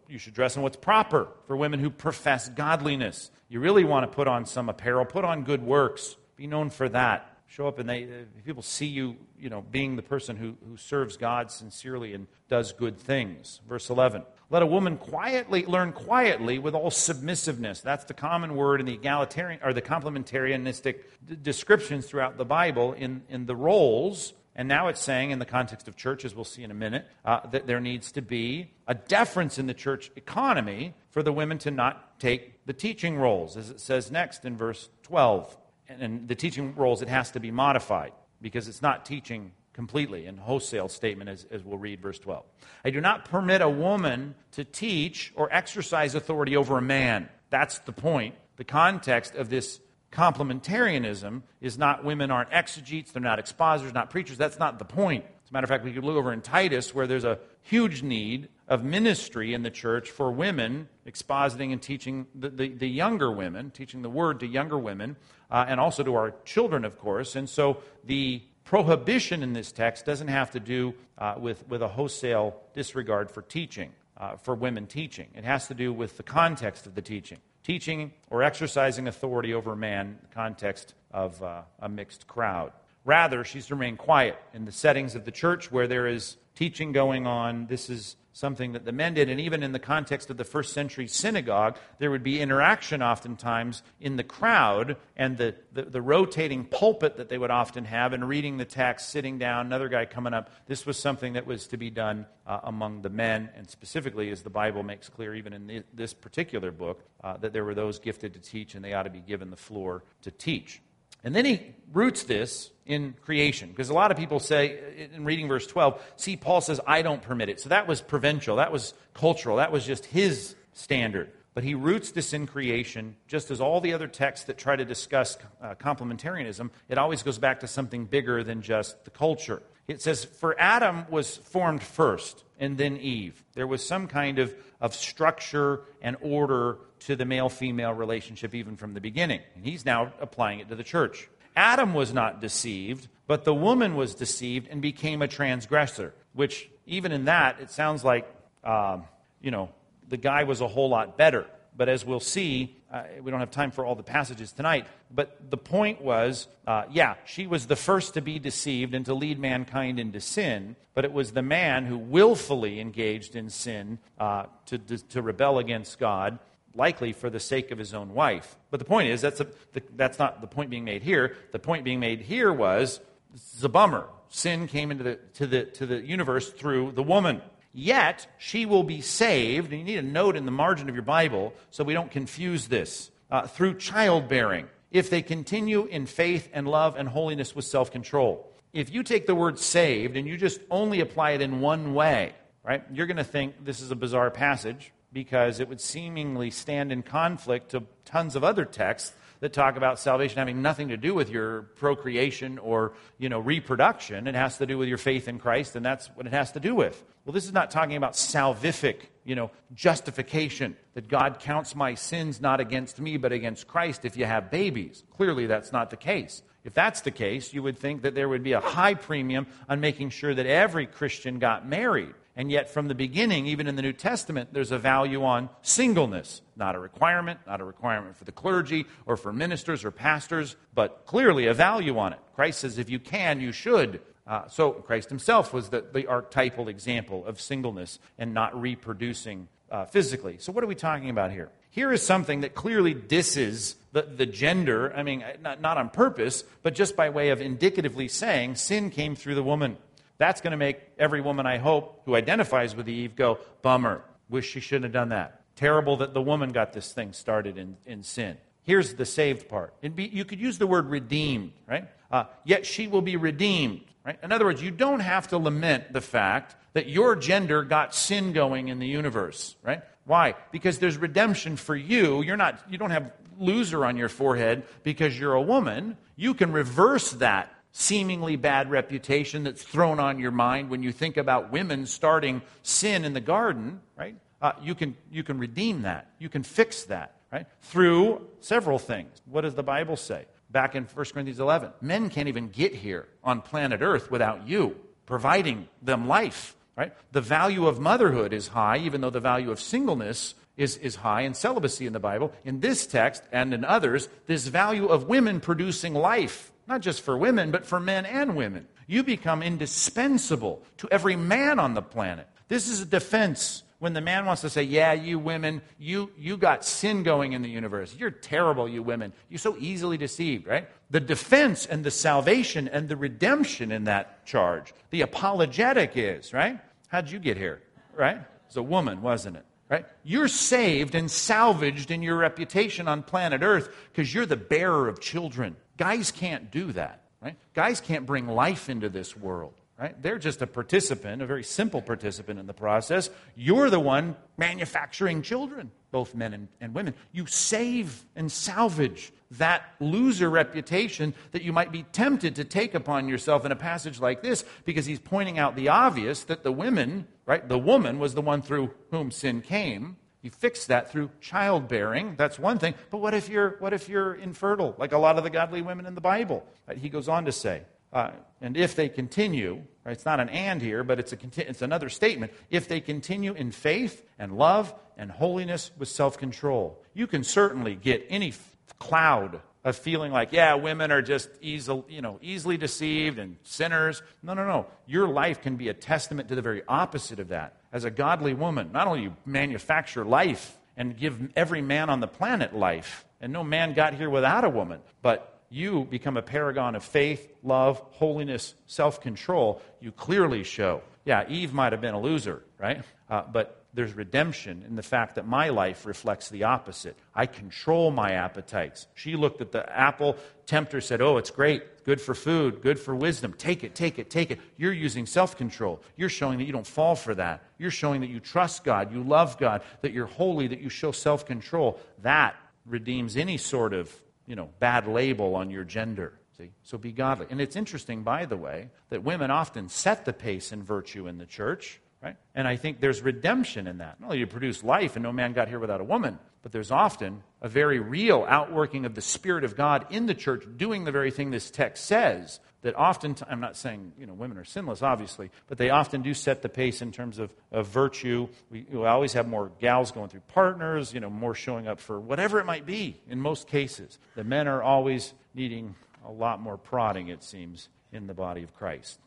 you should dress in what's proper for women who profess godliness. You really want to put on some apparel, put on good works, be known for that. Show up and they, people see you, you know, being the person who, who serves God sincerely and does good things. Verse 11. Let a woman quietly learn quietly with all submissiveness. That's the common word in the egalitarian or the complementarianistic d- descriptions throughout the Bible in, in the roles and now it's saying, in the context of church, as we'll see in a minute, uh, that there needs to be a deference in the church economy for the women to not take the teaching roles, as it says next in verse 12. And, and the teaching roles, it has to be modified because it's not teaching completely in wholesale statement, as, as we'll read verse 12. I do not permit a woman to teach or exercise authority over a man. That's the point. The context of this complementarianism is not women aren't exegetes, they're not expositors, not preachers. That's not the point. As a matter of fact, we could look over in Titus where there's a huge need of ministry in the church for women expositing and teaching the, the, the younger women, teaching the word to younger women, uh, and also to our children, of course. And so the prohibition in this text doesn't have to do uh, with, with a wholesale disregard for teaching, uh, for women teaching. It has to do with the context of the teaching teaching or exercising authority over man in the context of uh, a mixed crowd. Rather, she's to remain quiet in the settings of the church where there is teaching going on. This is something that the men did. And even in the context of the first century synagogue, there would be interaction oftentimes in the crowd and the, the, the, rotating pulpit that they would often have and reading the text, sitting down, another guy coming up. This was something that was to be done uh, among the men, and specifically, as the Bible makes clear, even in the, this particular book, uh, that there were those gifted to teach and they ought to be given the floor to teach. And then he roots this in creation. Because a lot of people say, in reading verse 12, see, Paul says, I don't permit it. So that was provincial, that was cultural, that was just his standard. But he roots this in creation, just as all the other texts that try to discuss uh, complementarianism, it always goes back to something bigger than just the culture. It says, For Adam was formed first, and then Eve. There was some kind of, of structure and order to the male female relationship even from the beginning. And he's now applying it to the church. Adam was not deceived, but the woman was deceived and became a transgressor, which, even in that, it sounds like, um, you know, the guy was a whole lot better. But as we'll see, uh, we don't have time for all the passages tonight. But the point was uh, yeah, she was the first to be deceived and to lead mankind into sin, but it was the man who willfully engaged in sin uh, to, to, to rebel against God likely for the sake of his own wife. But the point is, that's, a, the, that's not the point being made here. The point being made here was this is a bummer. Sin came into the, to, the, to the universe through the woman. Yet she will be saved, and you need a note in the margin of your Bible so we don't confuse this, uh, through childbearing, if they continue in faith and love and holiness with self control. If you take the word saved and you just only apply it in one way, right, you're going to think this is a bizarre passage because it would seemingly stand in conflict to tons of other texts that talk about salvation having nothing to do with your procreation or you know reproduction. It has to do with your faith in christ and that's what it has to do with. Well this is not talking about salvific you know justification that god counts my sins not against me but against christ if you have babies. Clearly that's not the case. If that's the case you would think that there would be a high premium on making sure that every christian got married and yet, from the beginning, even in the New Testament, there's a value on singleness. Not a requirement, not a requirement for the clergy or for ministers or pastors, but clearly a value on it. Christ says, if you can, you should. Uh, so, Christ himself was the, the, archetypal example of singleness and not reproducing uh, physically. So, what are we talking about here? Here is something that clearly disses the, the gender, I mean, not, not on purpose, but just by way of indicatively saying sin came through the woman. That's going to make every woman, I hope, who identifies with Eve go, bummer. Wish she shouldn't have done that. Terrible that the woman got this thing started in, in sin. Here's the saved part. Be, you could use the word redeemed, right? Uh, yet she will be redeemed, right? In other words, you don't have to lament the fact that your gender got sin going in the universe, right? Why? Because there's redemption for you. You're not, you don't have loser on your forehead because you're a woman. You can reverse that seemingly bad reputation that's thrown on your mind when you think about women starting sin in the garden, right? Uh, you, can, you can redeem that. You can fix that, right? Through several things. What does the Bible say? Back in 1 Corinthians 11, men can't even get here on planet Earth without you providing them life, right? The value of motherhood is high, even though the value of singleness is, is high in celibacy in the Bible. In this text and in others, this value of women producing life not just for women, but for men and women. You become indispensable to every man on the planet. This is a defense when the man wants to say, Yeah, you women, you, you got sin going in the universe. You're terrible, you women. You're so easily deceived, right? The defense and the salvation and the redemption in that charge, the apologetic is, right? How'd you get here, right? It was a woman, wasn't it? Right? You're saved and salvaged in your reputation on planet Earth because you're the bearer of children. Guys can't do that, right? Guys can't bring life into this world, right? They're just a participant, a very simple participant in the process. You're the one manufacturing children, both men and, and women. You save and salvage that loser reputation that you might be tempted to take upon yourself in a passage like this because he's pointing out the obvious that the women, right? The woman was the one through whom sin came you fix that through childbearing. That's one thing. But what if you're, what if you're infertile, like a lot of the godly women in the Bible? He goes on to say, uh, and if they continue, right, it's not an and here, but it's, a, it's another statement. If they continue in faith and love and holiness with self control, you can certainly get any cloud of feeling like, yeah, women are just easily, you know, easily deceived and sinners. No, no, no. Your life can be a testament to the very opposite of that. As a godly woman, not only you manufacture life and give every man on the planet life, and no man got here without a woman, but you become a paragon of faith, love, holiness, self control. You clearly show. Yeah, Eve might have been a loser, right? Uh, but there's redemption in the fact that my life reflects the opposite. I control my appetites. She looked at the apple, tempter said, Oh, it's great, good for food, good for wisdom. Take it, take it, take it. You're using self control. You're showing that you don't fall for that. You're showing that you trust God, you love God, that you're holy, that you show self control. That redeems any sort of you know, bad label on your gender. See? So be godly. And it's interesting, by the way, that women often set the pace in virtue in the church. Right? And I think there's redemption in that. Not only you produce life, and no man got here without a woman, but there's often a very real outworking of the Spirit of God in the church doing the very thing this text says. That often, I'm not saying you know women are sinless, obviously, but they often do set the pace in terms of, of virtue. We, we always have more gals going through partners, you know, more showing up for whatever it might be. In most cases, the men are always needing a lot more prodding, it seems, in the body of Christ.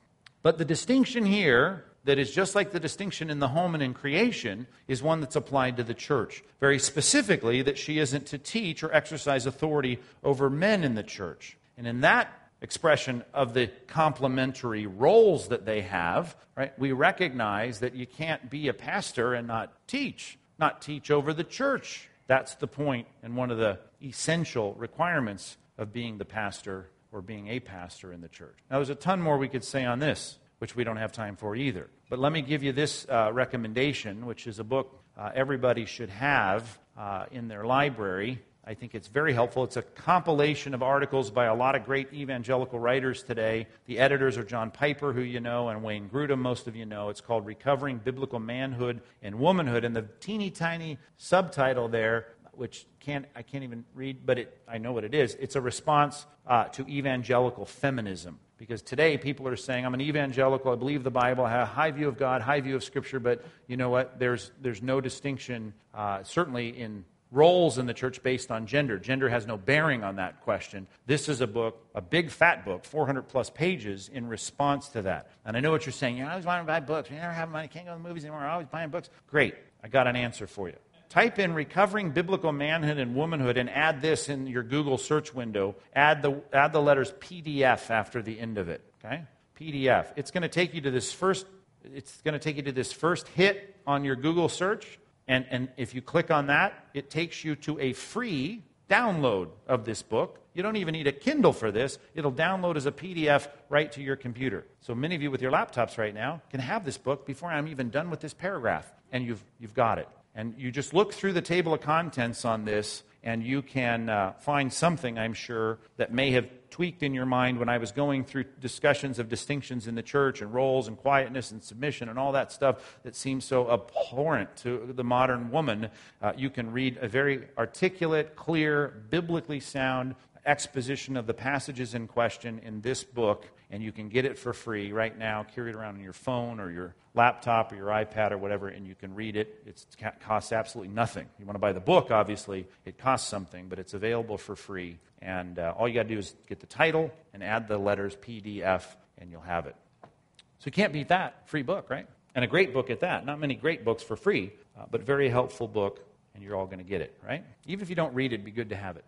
But the distinction here that is just like the distinction in the home and in creation is one that's applied to the church. Very specifically, that she isn't to teach or exercise authority over men in the church. And in that expression of the complementary roles that they have, right, we recognize that you can't be a pastor and not teach, not teach over the church. That's the point and one of the essential requirements of being the pastor or being a pastor in the church. Now, there's a ton more we could say on this which we don't have time for either. But let me give you this uh, recommendation, which is a book uh, everybody should have uh, in their library. I think it's very helpful. It's a compilation of articles by a lot of great evangelical writers today. The editors are John Piper, who you know, and Wayne Grudem, most of you know. It's called Recovering Biblical Manhood and Womanhood. And the teeny tiny subtitle there which can't, I can't even read, but it, I know what it is. It's a response uh, to evangelical feminism. Because today people are saying, I'm an evangelical, I believe the Bible, I have a high view of God, high view of Scripture, but you know what? There's, there's no distinction, uh, certainly in roles in the church based on gender. Gender has no bearing on that question. This is a book, a big fat book, 400 plus pages in response to that. And I know what you're saying. You know, I always want to buy books. You never have money, can't go to the movies anymore. I'm always buying books. Great. I got an answer for you type in recovering biblical manhood and womanhood and add this in your Google search window. Add the, add the letters PDF after the end of it. Okay? PDF. It's going to take you to this first it's going to take you to this first hit on your Google search. And, and if you click on that, it takes you to a free download of this book. You don't even need a Kindle for this. It'll download as a PDF right to your computer. So many of you with your laptops right now can have this book before I'm even done with this paragraph, and you've, you've got it. And you just look through the table of contents on this, and you can uh, find something, I'm sure, that may have tweaked in your mind when I was going through discussions of distinctions in the church and roles and quietness and submission and all that stuff that seems so abhorrent to the modern woman. Uh, you can read a very articulate, clear, biblically sound exposition of the passages in question in this book, and you can get it for free right now. Carry it around on your phone or your laptop or your iPad or whatever, and you can read it. It costs absolutely nothing. You want to buy the book, obviously, it costs something, but it's available for free. And uh, all you got to do is get the title and add the letters PDF, and you'll have it. So you can't beat that. Free book, right? And a great book at that. Not many great books for free, uh, but very helpful book, and you're all going to get it, right? Even if you don't read it, it'd be good to have it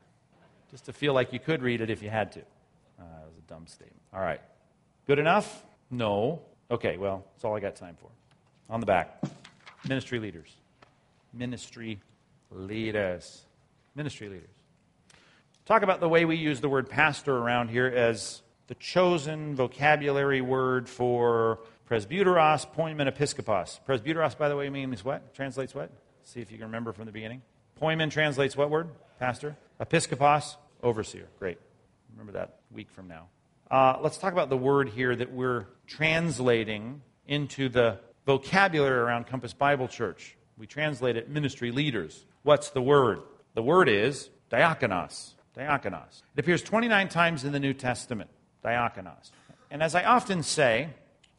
just to feel like you could read it if you had to. Uh, that was a dumb statement. All right. Good enough? No. Okay, well, that's all I got time for. On the back ministry leaders. Ministry leaders. Ministry leaders. Talk about the way we use the word pastor around here as the chosen vocabulary word for presbyteros, poimen, episkopos. Presbyteros, by the way, means what? Translates what? See if you can remember from the beginning. Poimen translates what word? Pastor. Episkopos, Overseer. Great. Remember that week from now. Uh, let's talk about the word here that we're translating into the vocabulary around Compass Bible Church. We translate it ministry leaders. What's the word? The word is diakonos. Diakonos. It appears 29 times in the New Testament. Diakonos. And as I often say,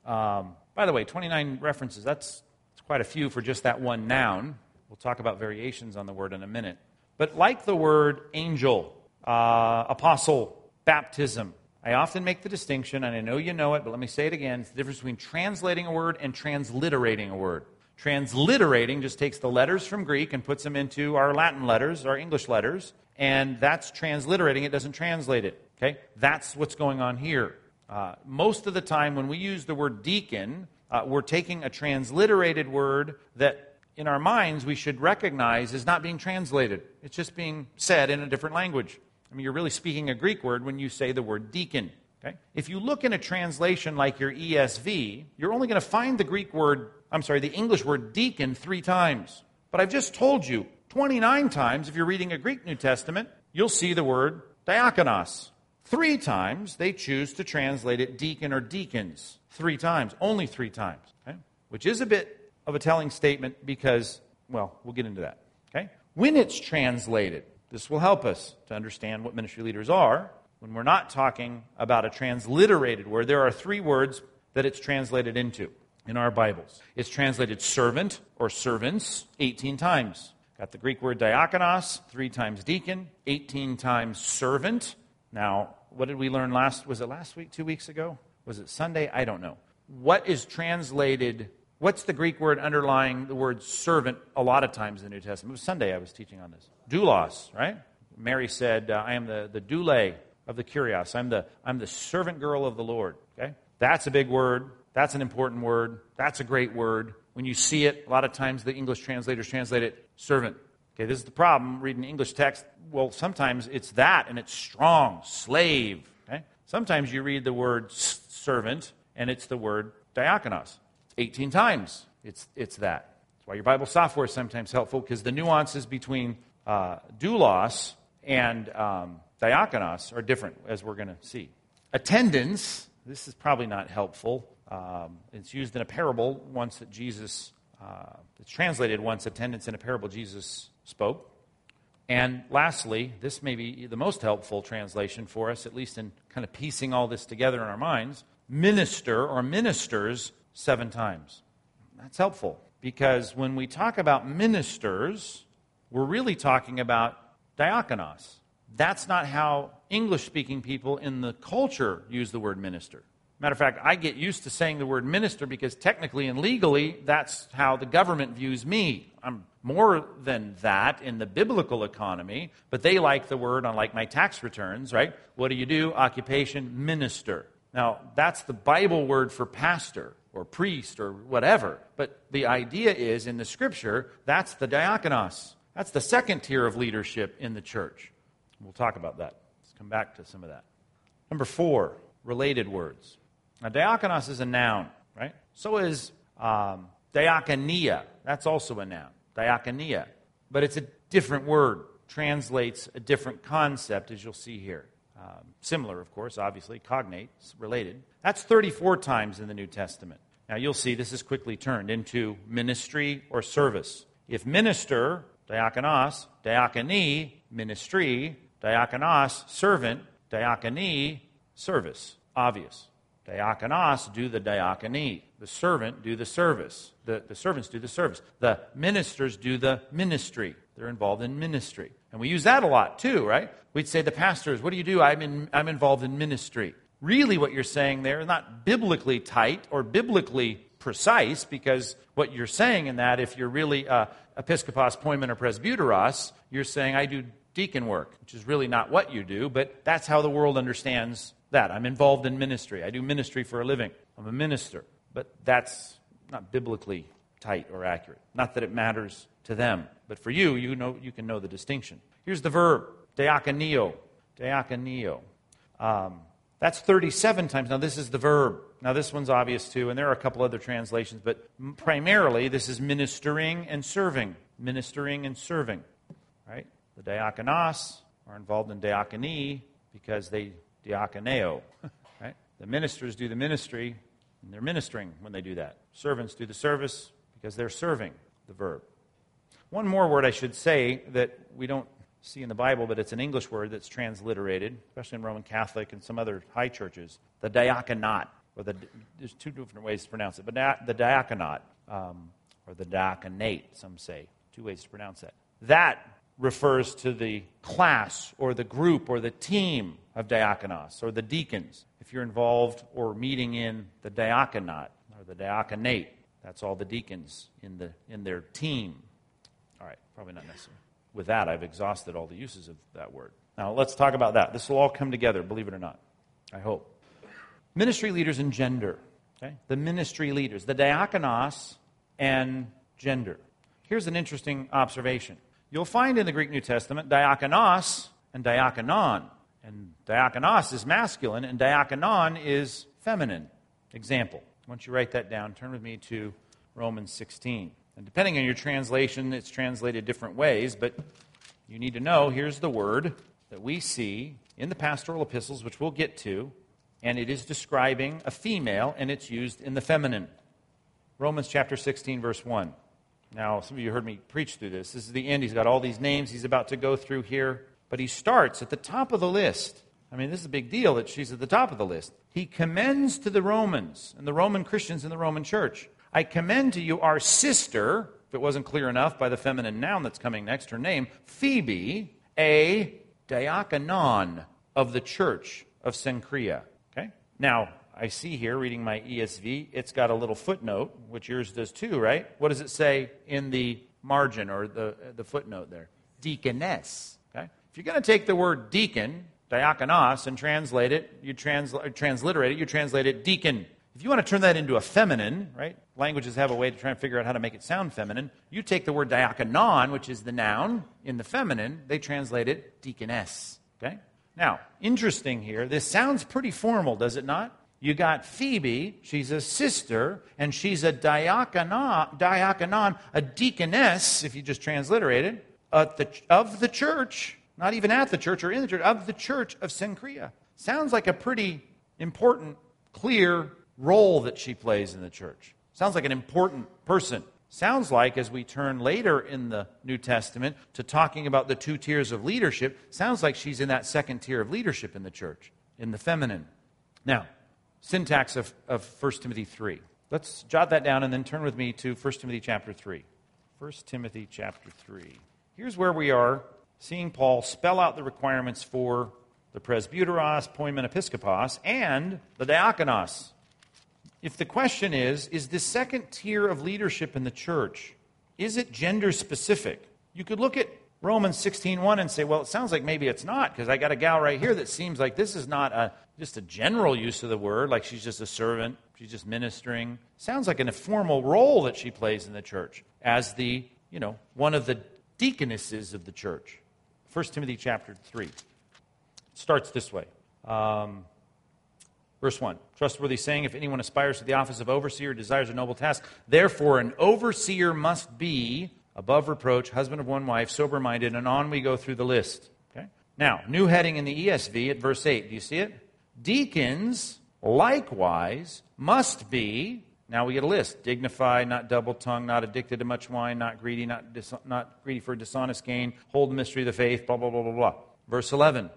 um, by the way, 29 references, that's, that's quite a few for just that one noun. We'll talk about variations on the word in a minute. But like the word angel, uh, apostle, baptism. I often make the distinction, and I know you know it, but let me say it again. It's the difference between translating a word and transliterating a word. Transliterating just takes the letters from Greek and puts them into our Latin letters, our English letters, and that's transliterating. It doesn't translate it. Okay? That's what's going on here. Uh, most of the time, when we use the word deacon, uh, we're taking a transliterated word that in our minds we should recognize is not being translated. It's just being said in a different language. I mean, you're really speaking a Greek word when you say the word deacon. Okay? If you look in a translation like your ESV, you're only going to find the Greek word, I'm sorry, the English word deacon three times. But I've just told you 29 times, if you're reading a Greek New Testament, you'll see the word diakonos. Three times they choose to translate it deacon or deacons. Three times, only three times, okay? which is a bit of a telling statement because, well, we'll get into that. Okay? When it's translated, this will help us to understand what ministry leaders are. When we're not talking about a transliterated word, there are three words that it's translated into in our Bibles. It's translated servant or servants 18 times. Got the Greek word diakonos, three times deacon, 18 times servant. Now, what did we learn last? Was it last week, two weeks ago? Was it Sunday? I don't know. What is translated? What's the Greek word underlying the word servant a lot of times in the New Testament? It was Sunday I was teaching on this. Doulos, right? Mary said, uh, I am the, the doule of the kurios. I'm the, I'm the servant girl of the Lord. Okay? That's a big word. That's an important word. That's a great word. When you see it, a lot of times the English translators translate it servant. Okay, this is the problem reading English text. Well, sometimes it's that and it's strong, slave. Okay? Sometimes you read the word servant and it's the word diakonos. 18 times it's, it's that. That's why your Bible software is sometimes helpful because the nuances between uh, doulos and um, diakonos are different, as we're going to see. Attendants, this is probably not helpful. Um, it's used in a parable once that Jesus, uh, it's translated once, attendants in a parable Jesus spoke. And lastly, this may be the most helpful translation for us, at least in kind of piecing all this together in our minds minister or ministers seven times. That's helpful because when we talk about ministers, we're really talking about diakonos. That's not how English speaking people in the culture use the word minister. Matter of fact, I get used to saying the word minister because technically and legally, that's how the government views me. I'm more than that in the biblical economy, but they like the word on like my tax returns, right? What do you do? Occupation, minister. Now, that's the Bible word for pastor or priest or whatever. But the idea is in the scripture, that's the diakonos. That's the second tier of leadership in the church. We'll talk about that. Let's come back to some of that. Number four, related words. Now, diakonos is a noun, right? So is um, diakonia. That's also a noun, diakonia. But it's a different word, translates a different concept, as you'll see here. Um, similar, of course, obviously, cognate, related. That's 34 times in the New Testament. Now, you'll see this is quickly turned into ministry or service. If minister, diakonos, diakoni, ministry, diakonos, servant, diakoni, service. Obvious. Diakonos do the diakoni. The servant do the service. The, the servants do the service. The ministers do the ministry. They're involved in ministry. And we use that a lot too, right? We'd say the pastors, what do you do? I'm, in, I'm involved in ministry. Really, what you're saying there is not biblically tight or biblically precise because what you're saying in that, if you're really uh, episkopos, poimen, or presbyteros, you're saying, I do deacon work, which is really not what you do, but that's how the world understands that. I'm involved in ministry. I do ministry for a living. I'm a minister. But that's not biblically tight or accurate. Not that it matters to them, but for you, you know you can know the distinction. Here's the verb, diakoneo. Diakoneo. Um, that's 37 times. Now, this is the verb. Now, this one's obvious too, and there are a couple other translations, but primarily this is ministering and serving. Ministering and serving. Right? The diakonos are involved in diakony because they diakoneo. Right? The ministers do the ministry, and they're ministering when they do that. Servants do the service because they're serving the verb. One more word I should say that we don't see in the Bible, but it's an English word that's transliterated, especially in Roman Catholic and some other high churches. The diaconate, or the, there's two different ways to pronounce it, but the diaconate, um, or the diaconate, some say. Two ways to pronounce that. That refers to the class or the group or the team of diaconos or the deacons. If you're involved or meeting in the diaconate or the diaconate, that's all the deacons in, the, in their team. All right, probably not necessary. With that, I've exhausted all the uses of that word. Now, let's talk about that. This will all come together, believe it or not. I hope. Ministry leaders and gender. Okay? The ministry leaders, the diakonos and gender. Here's an interesting observation. You'll find in the Greek New Testament diakonos and diakonon. And diakonos is masculine, and diakonon is feminine. Example. Once you write that down, turn with me to Romans 16. And depending on your translation, it's translated different ways, but you need to know here's the word that we see in the pastoral epistles, which we'll get to, and it is describing a female, and it's used in the feminine. Romans chapter 16, verse 1. Now, some of you heard me preach through this. This is the end. He's got all these names he's about to go through here, but he starts at the top of the list. I mean, this is a big deal that she's at the top of the list. He commends to the Romans and the Roman Christians in the Roman church I commend to you our sister, if it wasn't clear enough by the feminine noun that's coming next, her name, Phoebe, a diakonon of the church of Cenchrea. Okay? Now, I see here, reading my ESV, it's got a little footnote, which yours does too, right? What does it say in the margin or the, the footnote there? Deaconess. Okay? If you're going to take the word deacon, diakonos, and translate it, you transl- transliterate it, you translate it deacon. If you want to turn that into a feminine, right? Languages have a way to try and figure out how to make it sound feminine. You take the word diakonon, which is the noun in the feminine, they translate it deaconess. Okay? Now, interesting here, this sounds pretty formal, does it not? You got Phoebe, she's a sister, and she's a diakonon, a deaconess, if you just transliterate it, of the, of the church, not even at the church or in the church, of the church of Cenchrea. Sounds like a pretty important, clear role that she plays in the church. Sounds like an important person. Sounds like, as we turn later in the New Testament to talking about the two tiers of leadership, sounds like she's in that second tier of leadership in the church, in the feminine. Now, syntax of, of 1 Timothy 3. Let's jot that down and then turn with me to 1 Timothy chapter 3. 1 Timothy chapter 3. Here's where we are seeing Paul spell out the requirements for the presbyteros, poimen episkopos, and the diakonos. If the question is, is this second tier of leadership in the church, is it gender specific? You could look at Romans 16.1 and say, well, it sounds like maybe it's not, because I got a gal right here that seems like this is not a, just a general use of the word, like she's just a servant, she's just ministering. Sounds like an informal role that she plays in the church as the, you know, one of the deaconesses of the church. 1 Timothy chapter 3. It starts this way. Um, Verse 1 Trustworthy saying, if anyone aspires to the office of overseer, desires a noble task, therefore an overseer must be above reproach, husband of one wife, sober minded, and on we go through the list. Okay? Now, new heading in the ESV at verse 8. Do you see it? Deacons likewise must be, now we get a list dignified, not double tongued, not addicted to much wine, not greedy, not, dis- not greedy for dishonest gain, hold the mystery of the faith, blah, blah, blah, blah, blah. Verse 11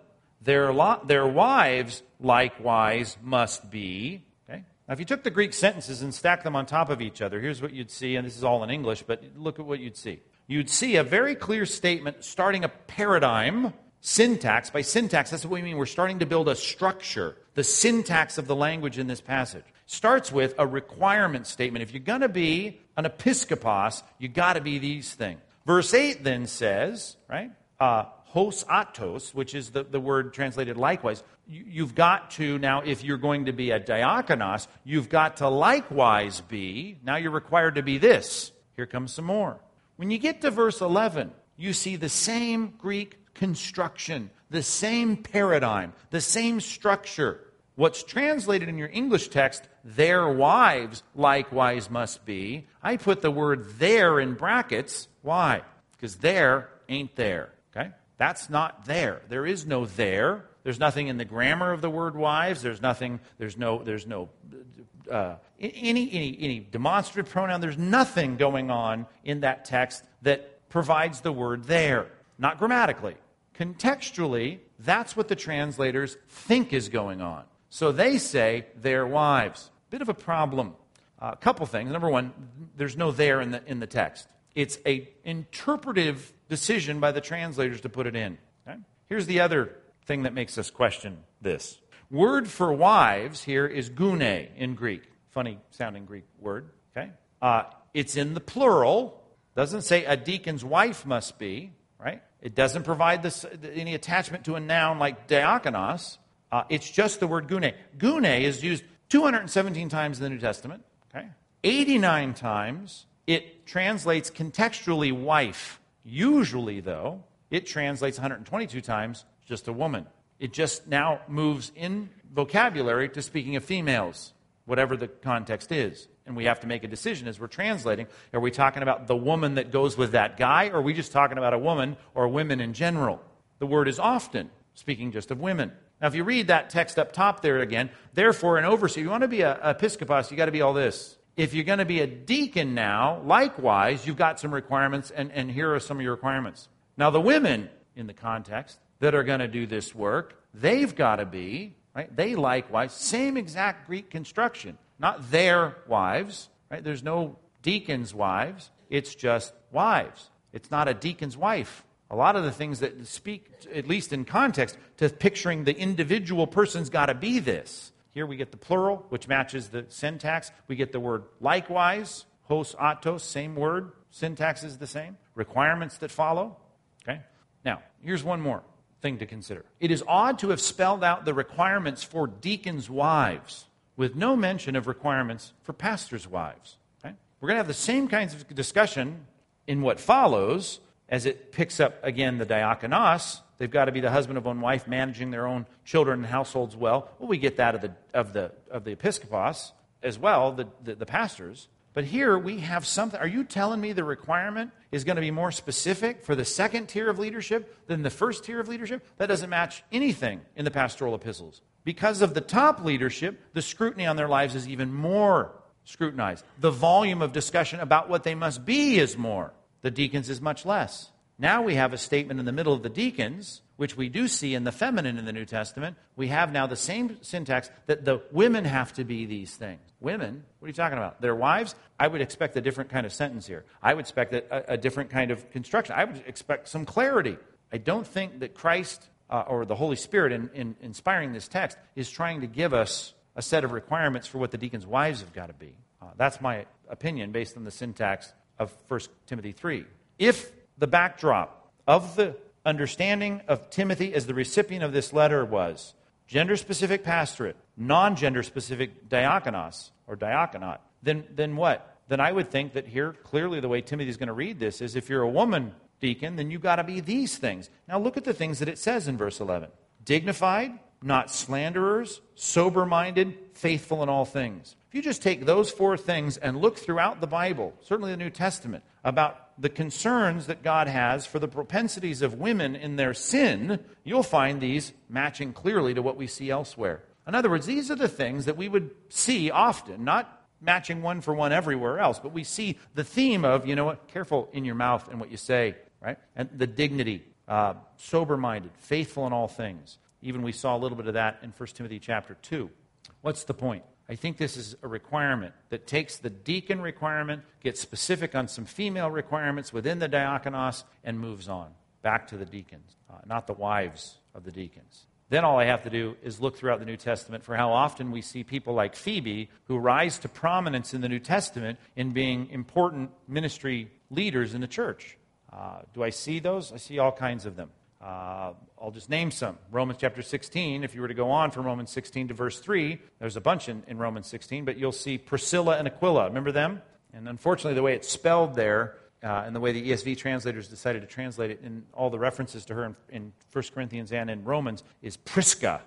their, lo- their wives likewise must be. Okay? Now, if you took the Greek sentences and stacked them on top of each other, here's what you'd see, and this is all in English, but look at what you'd see. You'd see a very clear statement starting a paradigm, syntax. By syntax, that's what we mean. We're starting to build a structure, the syntax of the language in this passage. Starts with a requirement statement. If you're going to be an episkopos, you got to be these things. Verse 8 then says, right? Uh, hos autos, which is the, the word translated likewise, you, have got to, now, if you're going to be a diakonos, you've got to likewise be, now you're required to be this. Here comes some more. When you get to verse 11, you see the same Greek construction, the same paradigm, the same structure. What's translated in your English text, their wives likewise must be. I put the word there in brackets. Why? Because there ain't there. That's not there. There is no there. There's nothing in the grammar of the word wives. There's nothing, there's no, there's no, uh, any, any, any demonstrative pronoun. There's nothing going on in that text that provides the word there. Not grammatically. Contextually, that's what the translators think is going on. So they say their wives. Bit of a problem. A couple things. Number one, there's no there in the, in the text. It's a interpretive decision by the translators to put it in. Okay? Here's the other thing that makes us question this. Word for wives here is gune in Greek. Funny sounding Greek word. Okay? Uh, it's in the plural. Doesn't say a deacon's wife must be, right? It doesn't provide this, any attachment to a noun like diakonos. Uh, it's just the word gune. Gune is used 217 times in the New Testament. Okay? 89 times it translates contextually wife. Usually, though, it translates 122 times just a woman. It just now moves in vocabulary to speaking of females, whatever the context is. And we have to make a decision as we're translating. Are we talking about the woman that goes with that guy, or are we just talking about a woman or women in general? The word is often speaking just of women. Now, if you read that text up top there again, therefore, an overseer, you want to be an episkopos, you got to be all this. If you're going to be a deacon now, likewise, you've got some requirements, and, and here are some of your requirements. Now, the women in the context that are going to do this work, they've got to be, right? They likewise, same exact Greek construction, not their wives, right? There's no deacon's wives, it's just wives. It's not a deacon's wife. A lot of the things that speak, at least in context, to picturing the individual person's got to be this. Here we get the plural, which matches the syntax. We get the word likewise, hos autos, same word. Syntax is the same. Requirements that follow. Okay? Now, here's one more thing to consider. It is odd to have spelled out the requirements for deacons' wives with no mention of requirements for pastors' wives. Okay? We're going to have the same kinds of discussion in what follows as it picks up again the diakonos. They've got to be the husband of one wife, managing their own children and households well. Well, we get that of the, of the, of the episkopos as well, the, the, the pastors. But here we have something. Are you telling me the requirement is going to be more specific for the second tier of leadership than the first tier of leadership? That doesn't match anything in the pastoral epistles. Because of the top leadership, the scrutiny on their lives is even more scrutinized. The volume of discussion about what they must be is more. The deacons is much less. Now we have a statement in the middle of the deacons, which we do see in the feminine in the New Testament. We have now the same syntax that the women have to be these things. Women, what are you talking about? Their wives? I would expect a different kind of sentence here. I would expect a, a different kind of construction. I would expect some clarity. I don't think that Christ uh, or the Holy Spirit, in, in inspiring this text, is trying to give us a set of requirements for what the deacons' wives have got to be. Uh, that's my opinion based on the syntax of 1 Timothy 3. If the backdrop of the understanding of Timothy as the recipient of this letter was gender specific pastorate, non gender specific diakonos or diaconate, then, then what? Then I would think that here, clearly, the way Timothy is going to read this is if you're a woman deacon, then you've got to be these things. Now, look at the things that it says in verse 11 dignified, not slanderers, sober minded, faithful in all things. If you just take those four things and look throughout the Bible, certainly the New Testament, about the concerns that God has for the propensities of women in their sin, you'll find these matching clearly to what we see elsewhere. In other words, these are the things that we would see often, not matching one for one everywhere else, but we see the theme of, you know what, careful in your mouth and what you say, right? And the dignity, uh, sober minded, faithful in all things. Even we saw a little bit of that in 1 Timothy chapter 2. What's the point? I think this is a requirement that takes the deacon requirement, gets specific on some female requirements within the diakonos, and moves on back to the deacons, uh, not the wives of the deacons. Then all I have to do is look throughout the New Testament for how often we see people like Phoebe who rise to prominence in the New Testament in being important ministry leaders in the church. Uh, do I see those? I see all kinds of them. Uh, I'll just name some. Romans chapter 16, if you were to go on from Romans 16 to verse 3, there's a bunch in, in Romans 16, but you'll see Priscilla and Aquila. Remember them? And unfortunately, the way it's spelled there, uh, and the way the ESV translators decided to translate it in all the references to her in, in 1 Corinthians and in Romans, is Prisca.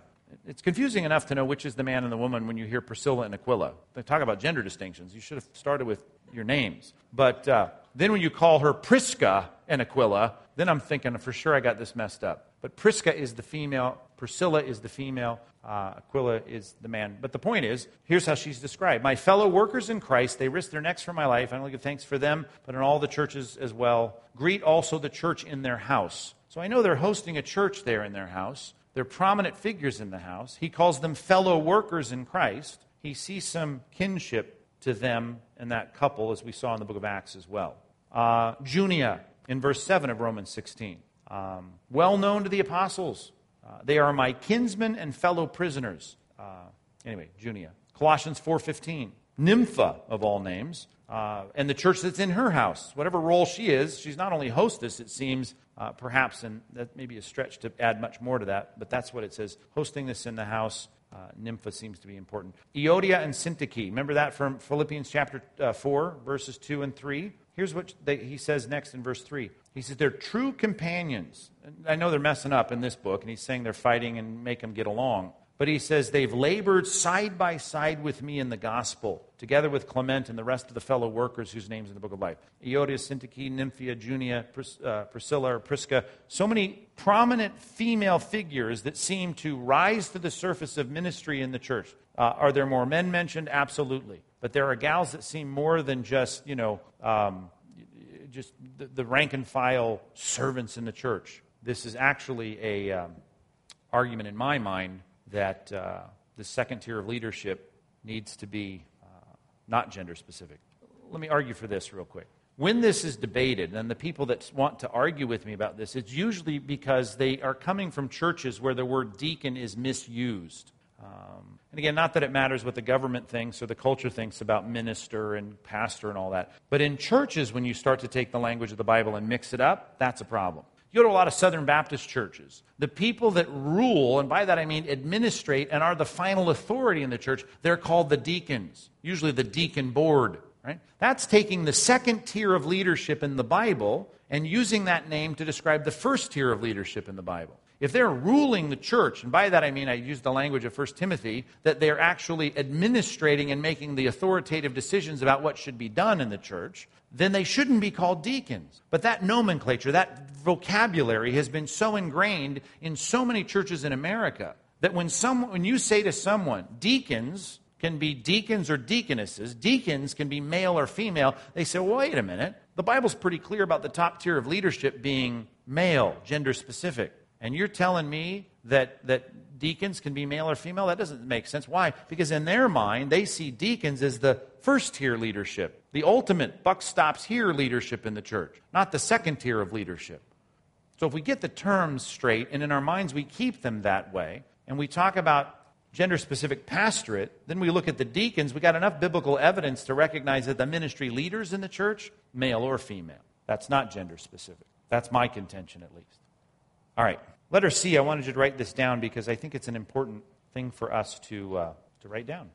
It's confusing enough to know which is the man and the woman when you hear Priscilla and Aquila. They talk about gender distinctions. You should have started with your names. But uh, then when you call her Prisca and Aquila, then I'm thinking for sure I got this messed up. But Prisca is the female, Priscilla is the female, uh, Aquila is the man. But the point is, here's how she's described My fellow workers in Christ, they risk their necks for my life. I only give thanks for them, but in all the churches as well. Greet also the church in their house. So I know they're hosting a church there in their house. They're prominent figures in the house. He calls them fellow workers in Christ. He sees some kinship to them and that couple, as we saw in the book of Acts as well. Uh, Junia, in verse 7 of Romans 16. Um, well known to the apostles. Uh, they are my kinsmen and fellow prisoners. Uh, anyway, Junia. Colossians 4.15. Nympha, of all names, uh, and the church that's in her house. Whatever role she is, she's not only hostess, it seems, uh, perhaps, and that may be a stretch to add much more to that, but that's what it says. Hosting this in the house, uh, Nympha seems to be important. Euodia and Syntyche. Remember that from Philippians chapter uh, 4, verses 2 and 3? Here's what they, he says next in verse 3. He says, They're true companions. I know they're messing up in this book, and he's saying they're fighting and make them get along. But he says, They've labored side by side with me in the gospel, together with Clement and the rest of the fellow workers whose names in the book of life. Euodia, Syntyche, Nymphia, Junia, Pris, uh, Priscilla, or Prisca. So many prominent female figures that seem to rise to the surface of ministry in the church. Uh, are there more men mentioned? Absolutely. But there are gals that seem more than just, you know, um, just the, the, rank and file servants in the church. This is actually a um, argument in my mind that uh, the second tier of leadership needs to be uh, not gender specific. Let me argue for this real quick. When this is debated, and the people that want to argue with me about this, it's usually because they are coming from churches where the word deacon is misused. Um, and again, not that it matters what the government thinks or the culture thinks about minister and pastor and all that. But in churches, when you start to take the language of the Bible and mix it up, that's a problem. You go to a lot of Southern Baptist churches. The people that rule, and by that I mean administrate and are the final authority in the church, they're called the deacons, usually the deacon board. Right? That's taking the second tier of leadership in the Bible and using that name to describe the first tier of leadership in the Bible. If they're ruling the church, and by that I mean I use the language of 1 Timothy, that they're actually administrating and making the authoritative decisions about what should be done in the church, then they shouldn't be called deacons. But that nomenclature, that vocabulary has been so ingrained in so many churches in America that when, some, when you say to someone, deacons can be deacons or deaconesses, deacons can be male or female, they say, well, wait a minute. The Bible's pretty clear about the top tier of leadership being male, gender specific. And you're telling me that, that deacons can be male or female? That doesn't make sense. Why? Because in their mind, they see deacons as the first tier leadership, the ultimate buck stops here leadership in the church, not the second tier of leadership. So if we get the terms straight and in our minds we keep them that way, and we talk about gender specific pastorate, then we look at the deacons, we got enough biblical evidence to recognize that the ministry leaders in the church, male or female. That's not gender specific. That's my contention, at least. All right. Letter C, I wanted you to write this down because I think it's an important thing for us to, uh, to write down.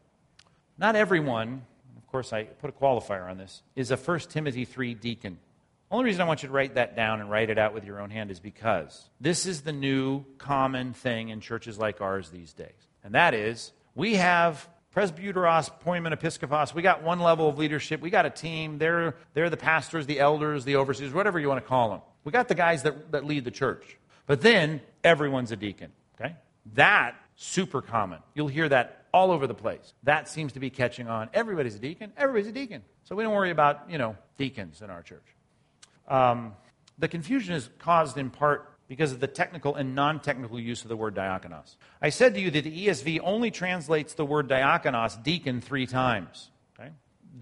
Not everyone, of course, I put a qualifier on this, is a 1 Timothy 3 deacon. The only reason I want you to write that down and write it out with your own hand is because this is the new common thing in churches like ours these days. And that is, we have presbyteros, poimen, episkopos. We got one level of leadership. We got a team. They're, they're the pastors, the elders, the overseers, whatever you want to call them. We got the guys that, that lead the church. But then everyone's a deacon. Okay? That super common. You'll hear that all over the place. That seems to be catching on. Everybody's a deacon. Everybody's a deacon. So we don't worry about, you know, deacons in our church. Um, the confusion is caused in part because of the technical and non technical use of the word diakonos. I said to you that the ESV only translates the word diakonos, deacon, three times. Okay?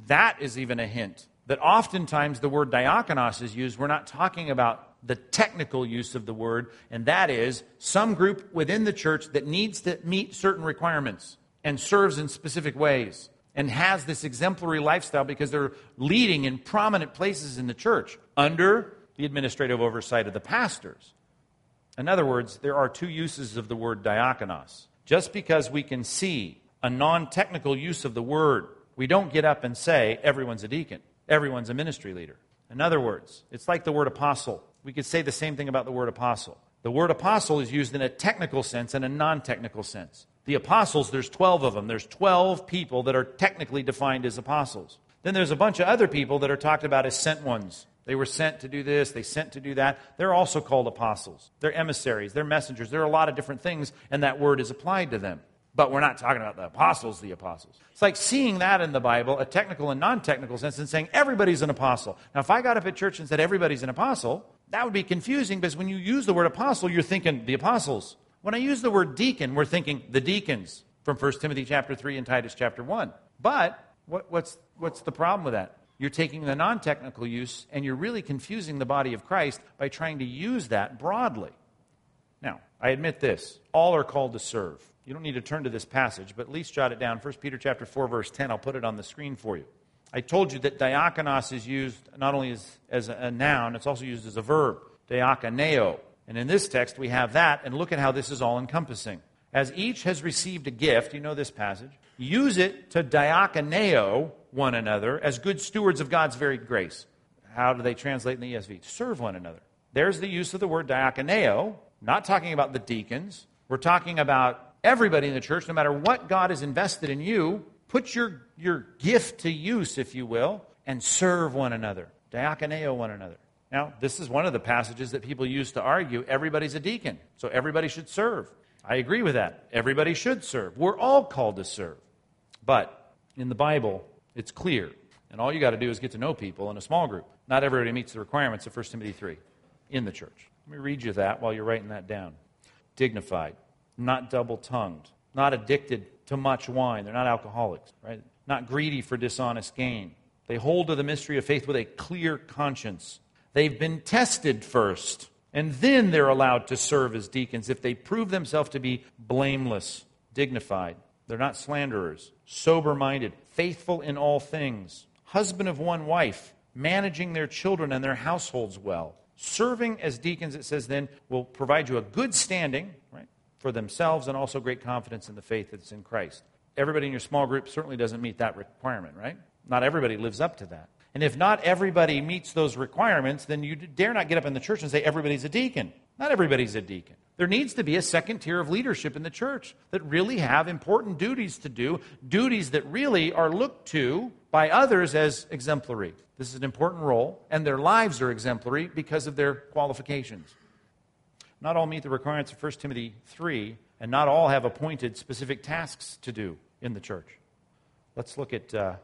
That is even a hint that oftentimes the word diakonos is used. We're not talking about the technical use of the word, and that is some group within the church that needs to meet certain requirements and serves in specific ways and has this exemplary lifestyle because they're leading in prominent places in the church under the administrative oversight of the pastors. In other words, there are two uses of the word diakonos. Just because we can see a non technical use of the word, we don't get up and say, everyone's a deacon, everyone's a ministry leader. In other words, it's like the word apostle. We could say the same thing about the word apostle. The word apostle is used in a technical sense and a non technical sense. The apostles, there's 12 of them. There's 12 people that are technically defined as apostles. Then there's a bunch of other people that are talked about as sent ones. They were sent to do this, they sent to do that. They're also called apostles. They're emissaries, they're messengers. There are a lot of different things, and that word is applied to them. But we're not talking about the apostles, the apostles. It's like seeing that in the Bible, a technical and non technical sense, and saying everybody's an apostle. Now, if I got up at church and said everybody's an apostle, that would be confusing because when you use the word apostle, you're thinking the apostles. When I use the word deacon, we're thinking the deacons from 1 Timothy chapter 3 and Titus chapter 1. But what, what's, what's the problem with that? you're taking the non technical use and you're really confusing the body of Christ by trying to use that broadly. Now, I admit this all are called to serve. You don't need to turn to this passage, but at least jot it down. 1 Peter chapter 4, verse 10. I'll put it on the screen for you. I told you that diakonos is used not only as, as a noun, it's also used as a verb, diakoneo. And in this text, we have that, and look at how this is all encompassing. As each has received a gift, you know this passage, use it to diakoneo one another as good stewards of God's very grace. How do they translate in the ESV? Serve one another. There's the use of the word diakoneo, not talking about the deacons. We're talking about everybody in the church, no matter what God has invested in you, put your, your gift to use, if you will, and serve one another. Diakoneo one another. Now, this is one of the passages that people use to argue everybody's a deacon, so everybody should serve. I agree with that. Everybody should serve. We're all called to serve. But in the Bible, it's clear. And all you got to do is get to know people in a small group. Not everybody meets the requirements of 1 Timothy 3 in the church. Let me read you that while you're writing that down. Dignified, not double tongued, not addicted to much wine. They're not alcoholics, right? Not greedy for dishonest gain. They hold to the mystery of faith with a clear conscience. They've been tested first, and then they're allowed to serve as deacons if they prove themselves to be blameless, dignified. They're not slanderers, sober minded, faithful in all things, husband of one wife, managing their children and their households well. Serving as deacons, it says then, will provide you a good standing, for themselves and also great confidence in the faith that's in Christ. Everybody in your small group certainly doesn't meet that requirement, right? Not everybody lives up to that. And if not everybody meets those requirements, then you dare not get up in the church and say everybody's a deacon. Not everybody's a deacon. There needs to be a second tier of leadership in the church that really have important duties to do, duties that really are looked to by others as exemplary. This is an important role, and their lives are exemplary because of their qualifications. Not all meet the requirements of 1 Timothy 3, and not all have appointed specific tasks to do in the church. Let's look at uh,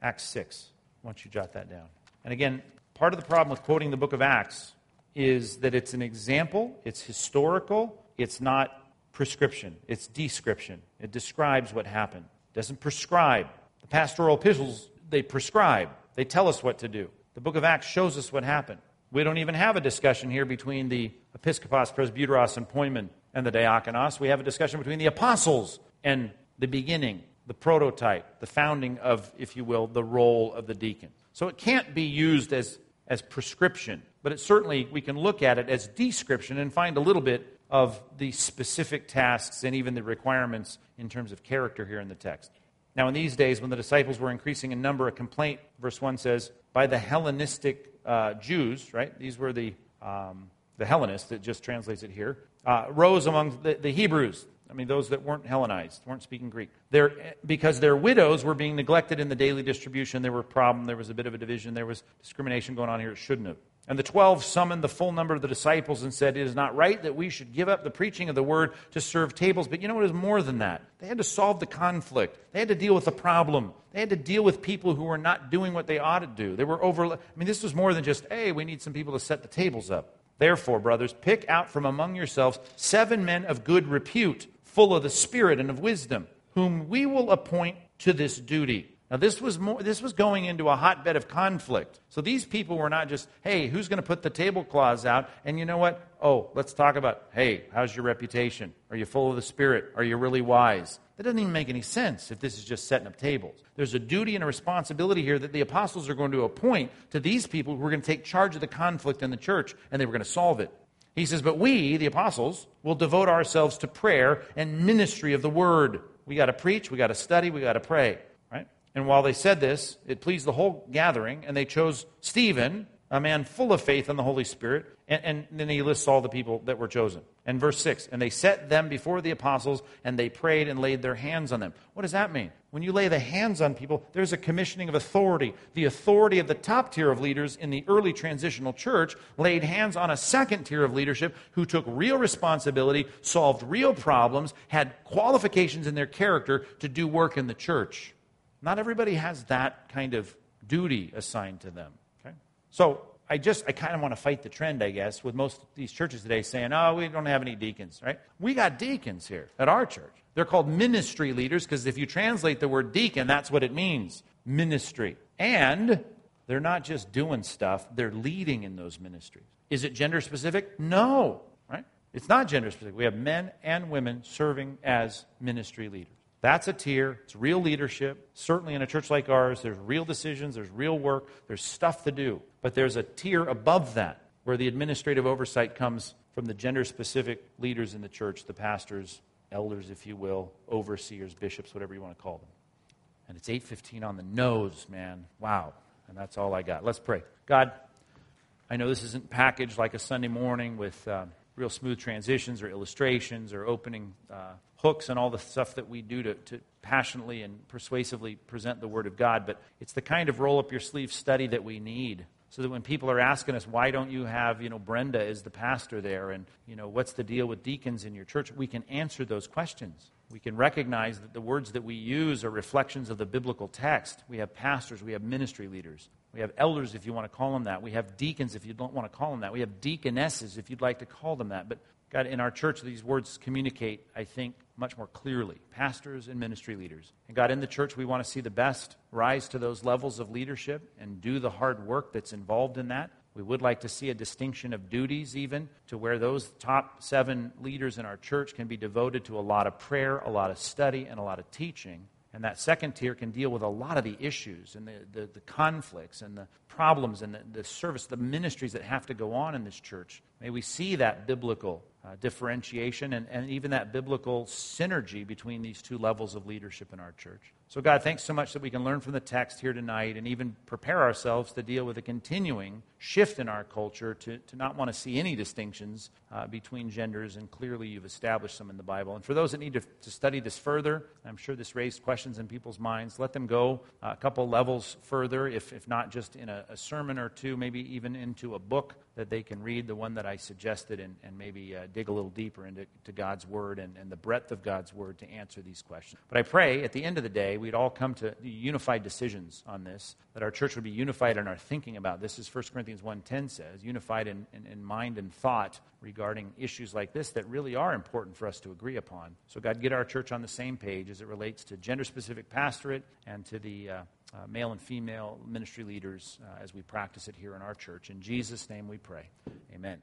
Acts 6. once you jot that down? And again, part of the problem with quoting the book of Acts is that it's an example, it's historical, it's not prescription, it's description. It describes what happened. It doesn't prescribe. The pastoral epistles, they prescribe. They tell us what to do. The book of Acts shows us what happened. We don't even have a discussion here between the episkopos, presbyteros, and poimen and the diakonos. We have a discussion between the apostles and the beginning the prototype, the founding of, if you will, the role of the deacon. So it can't be used as, as prescription, but it certainly, we can look at it as description and find a little bit of the specific tasks and even the requirements in terms of character here in the text. Now, in these days, when the disciples were increasing in number, a complaint, verse 1 says, by the Hellenistic uh, Jews, right? These were the, um, the Hellenists, it just translates it here, uh, rose among the, the Hebrews I mean, those that weren't Hellenized, weren't speaking Greek. They're, because their widows were being neglected in the daily distribution, there were a problem, there was a bit of a division, there was discrimination going on here it shouldn't have. And the twelve summoned the full number of the disciples and said, It is not right that we should give up the preaching of the word to serve tables. But you know what is more than that? They had to solve the conflict. They had to deal with the problem. They had to deal with people who were not doing what they ought to do. They were over. I mean, this was more than just, hey, we need some people to set the tables up. Therefore, brothers, pick out from among yourselves seven men of good repute full of the Spirit and of wisdom, whom we will appoint to this duty. Now, this was, more, this was going into a hotbed of conflict. So these people were not just, hey, who's going to put the tablecloths out? And you know what? Oh, let's talk about, hey, how's your reputation? Are you full of the Spirit? Are you really wise? That doesn't even make any sense if this is just setting up tables. There's a duty and a responsibility here that the apostles are going to appoint to these people who are going to take charge of the conflict in the church and they were going to solve it. He says, But we, the apostles, will devote ourselves to prayer and ministry of the word. We got to preach, we got to study, we got to pray. And while they said this, it pleased the whole gathering, and they chose Stephen, a man full of faith in the Holy Spirit. And, and, then he lists all the people that were chosen. And verse 6 And they set them before the apostles, and they prayed and laid their hands on them. What does that mean? When you lay the hands on people, there's a commissioning of authority. The authority of the top tier of leaders in the early transitional church laid hands on a second tier of leadership who took real responsibility, solved real problems, had qualifications in their character to do work in the church. Not everybody has that kind of duty assigned to them. Okay? So I just, I kind of want to fight the trend, I guess, with most of these churches today saying, oh, we don't have any deacons, right? We got deacons here at our church. They're called ministry leaders because if you translate the word deacon, that's what it means ministry. And They're not just doing stuff, they're leading in those ministries. Is it gender specific? No, right? It's not gender specific. We have men and women serving as ministry leaders. That's a tier. It's real leadership. Certainly in a church like ours, there's real decisions, there's real work, there's stuff to do. But there's a tier above that where the administrative oversight comes from the gender specific leaders in the church, the pastors, elders, if you will, overseers, bishops, whatever you want to call them. And it's 8:15 on the nose, man. Wow. And that's all I got. Let's pray. God, I know this isn't packaged like a Sunday morning with uh, real smooth transitions or illustrations or opening uh, hooks and all the stuff that we do to, to passionately and persuasively present the Word of God, but it's the kind of roll up your sleeve study that we need so that when people are asking us why don't you have you know brenda is the pastor there and you know what's the deal with deacons in your church we can answer those questions we can recognize that the words that we use are reflections of the biblical text we have pastors we have ministry leaders we have elders, if you want to call them that. We have deacons, if you don't want to call them that. We have deaconesses, if you'd like to call them that. But God, in our church, these words communicate, I think, much more clearly pastors and ministry leaders. And God, in the church, we want to see the best rise to those levels of leadership and do the hard work that's involved in that. We would like to see a distinction of duties, even to where those top seven leaders in our church can be devoted to a lot of prayer, a lot of study, and a lot of teaching. And that second tier can deal with a lot of the issues and the, the, the conflicts and the problems and the, the, service, the ministries that have to go on in this church. May we see that biblical uh, differentiation and, and even that biblical synergy between these two levels of leadership in our church. So, God, thanks so much that we can learn from the text here tonight and even prepare ourselves to deal with a continuing shift in our culture to, to not want to see any distinctions uh, between genders, and clearly you've established some in the Bible. And for those that need to, to study this further, I'm sure this raised questions in people's minds. Let them go uh, a couple levels further, if, if not just in a, a, sermon or two, maybe even into a book that they can read, the one that I suggested, and, and maybe uh, dig a little deeper into God's Word and, and the breadth of God's Word to answer these questions. But I pray at the end of the day, we'd all come to unified decisions on this, that our church would be unified in our thinking about this, as 1 Corinthians 1.10 says, unified in, in, in mind and thought regarding issues like this that really are important for us to agree upon. So, God, get our church on the same page as it relates to gender specific pastorate and to the uh, uh, male and female ministry leaders uh, as we practice it here in our church. In Jesus' name we pray. Amen.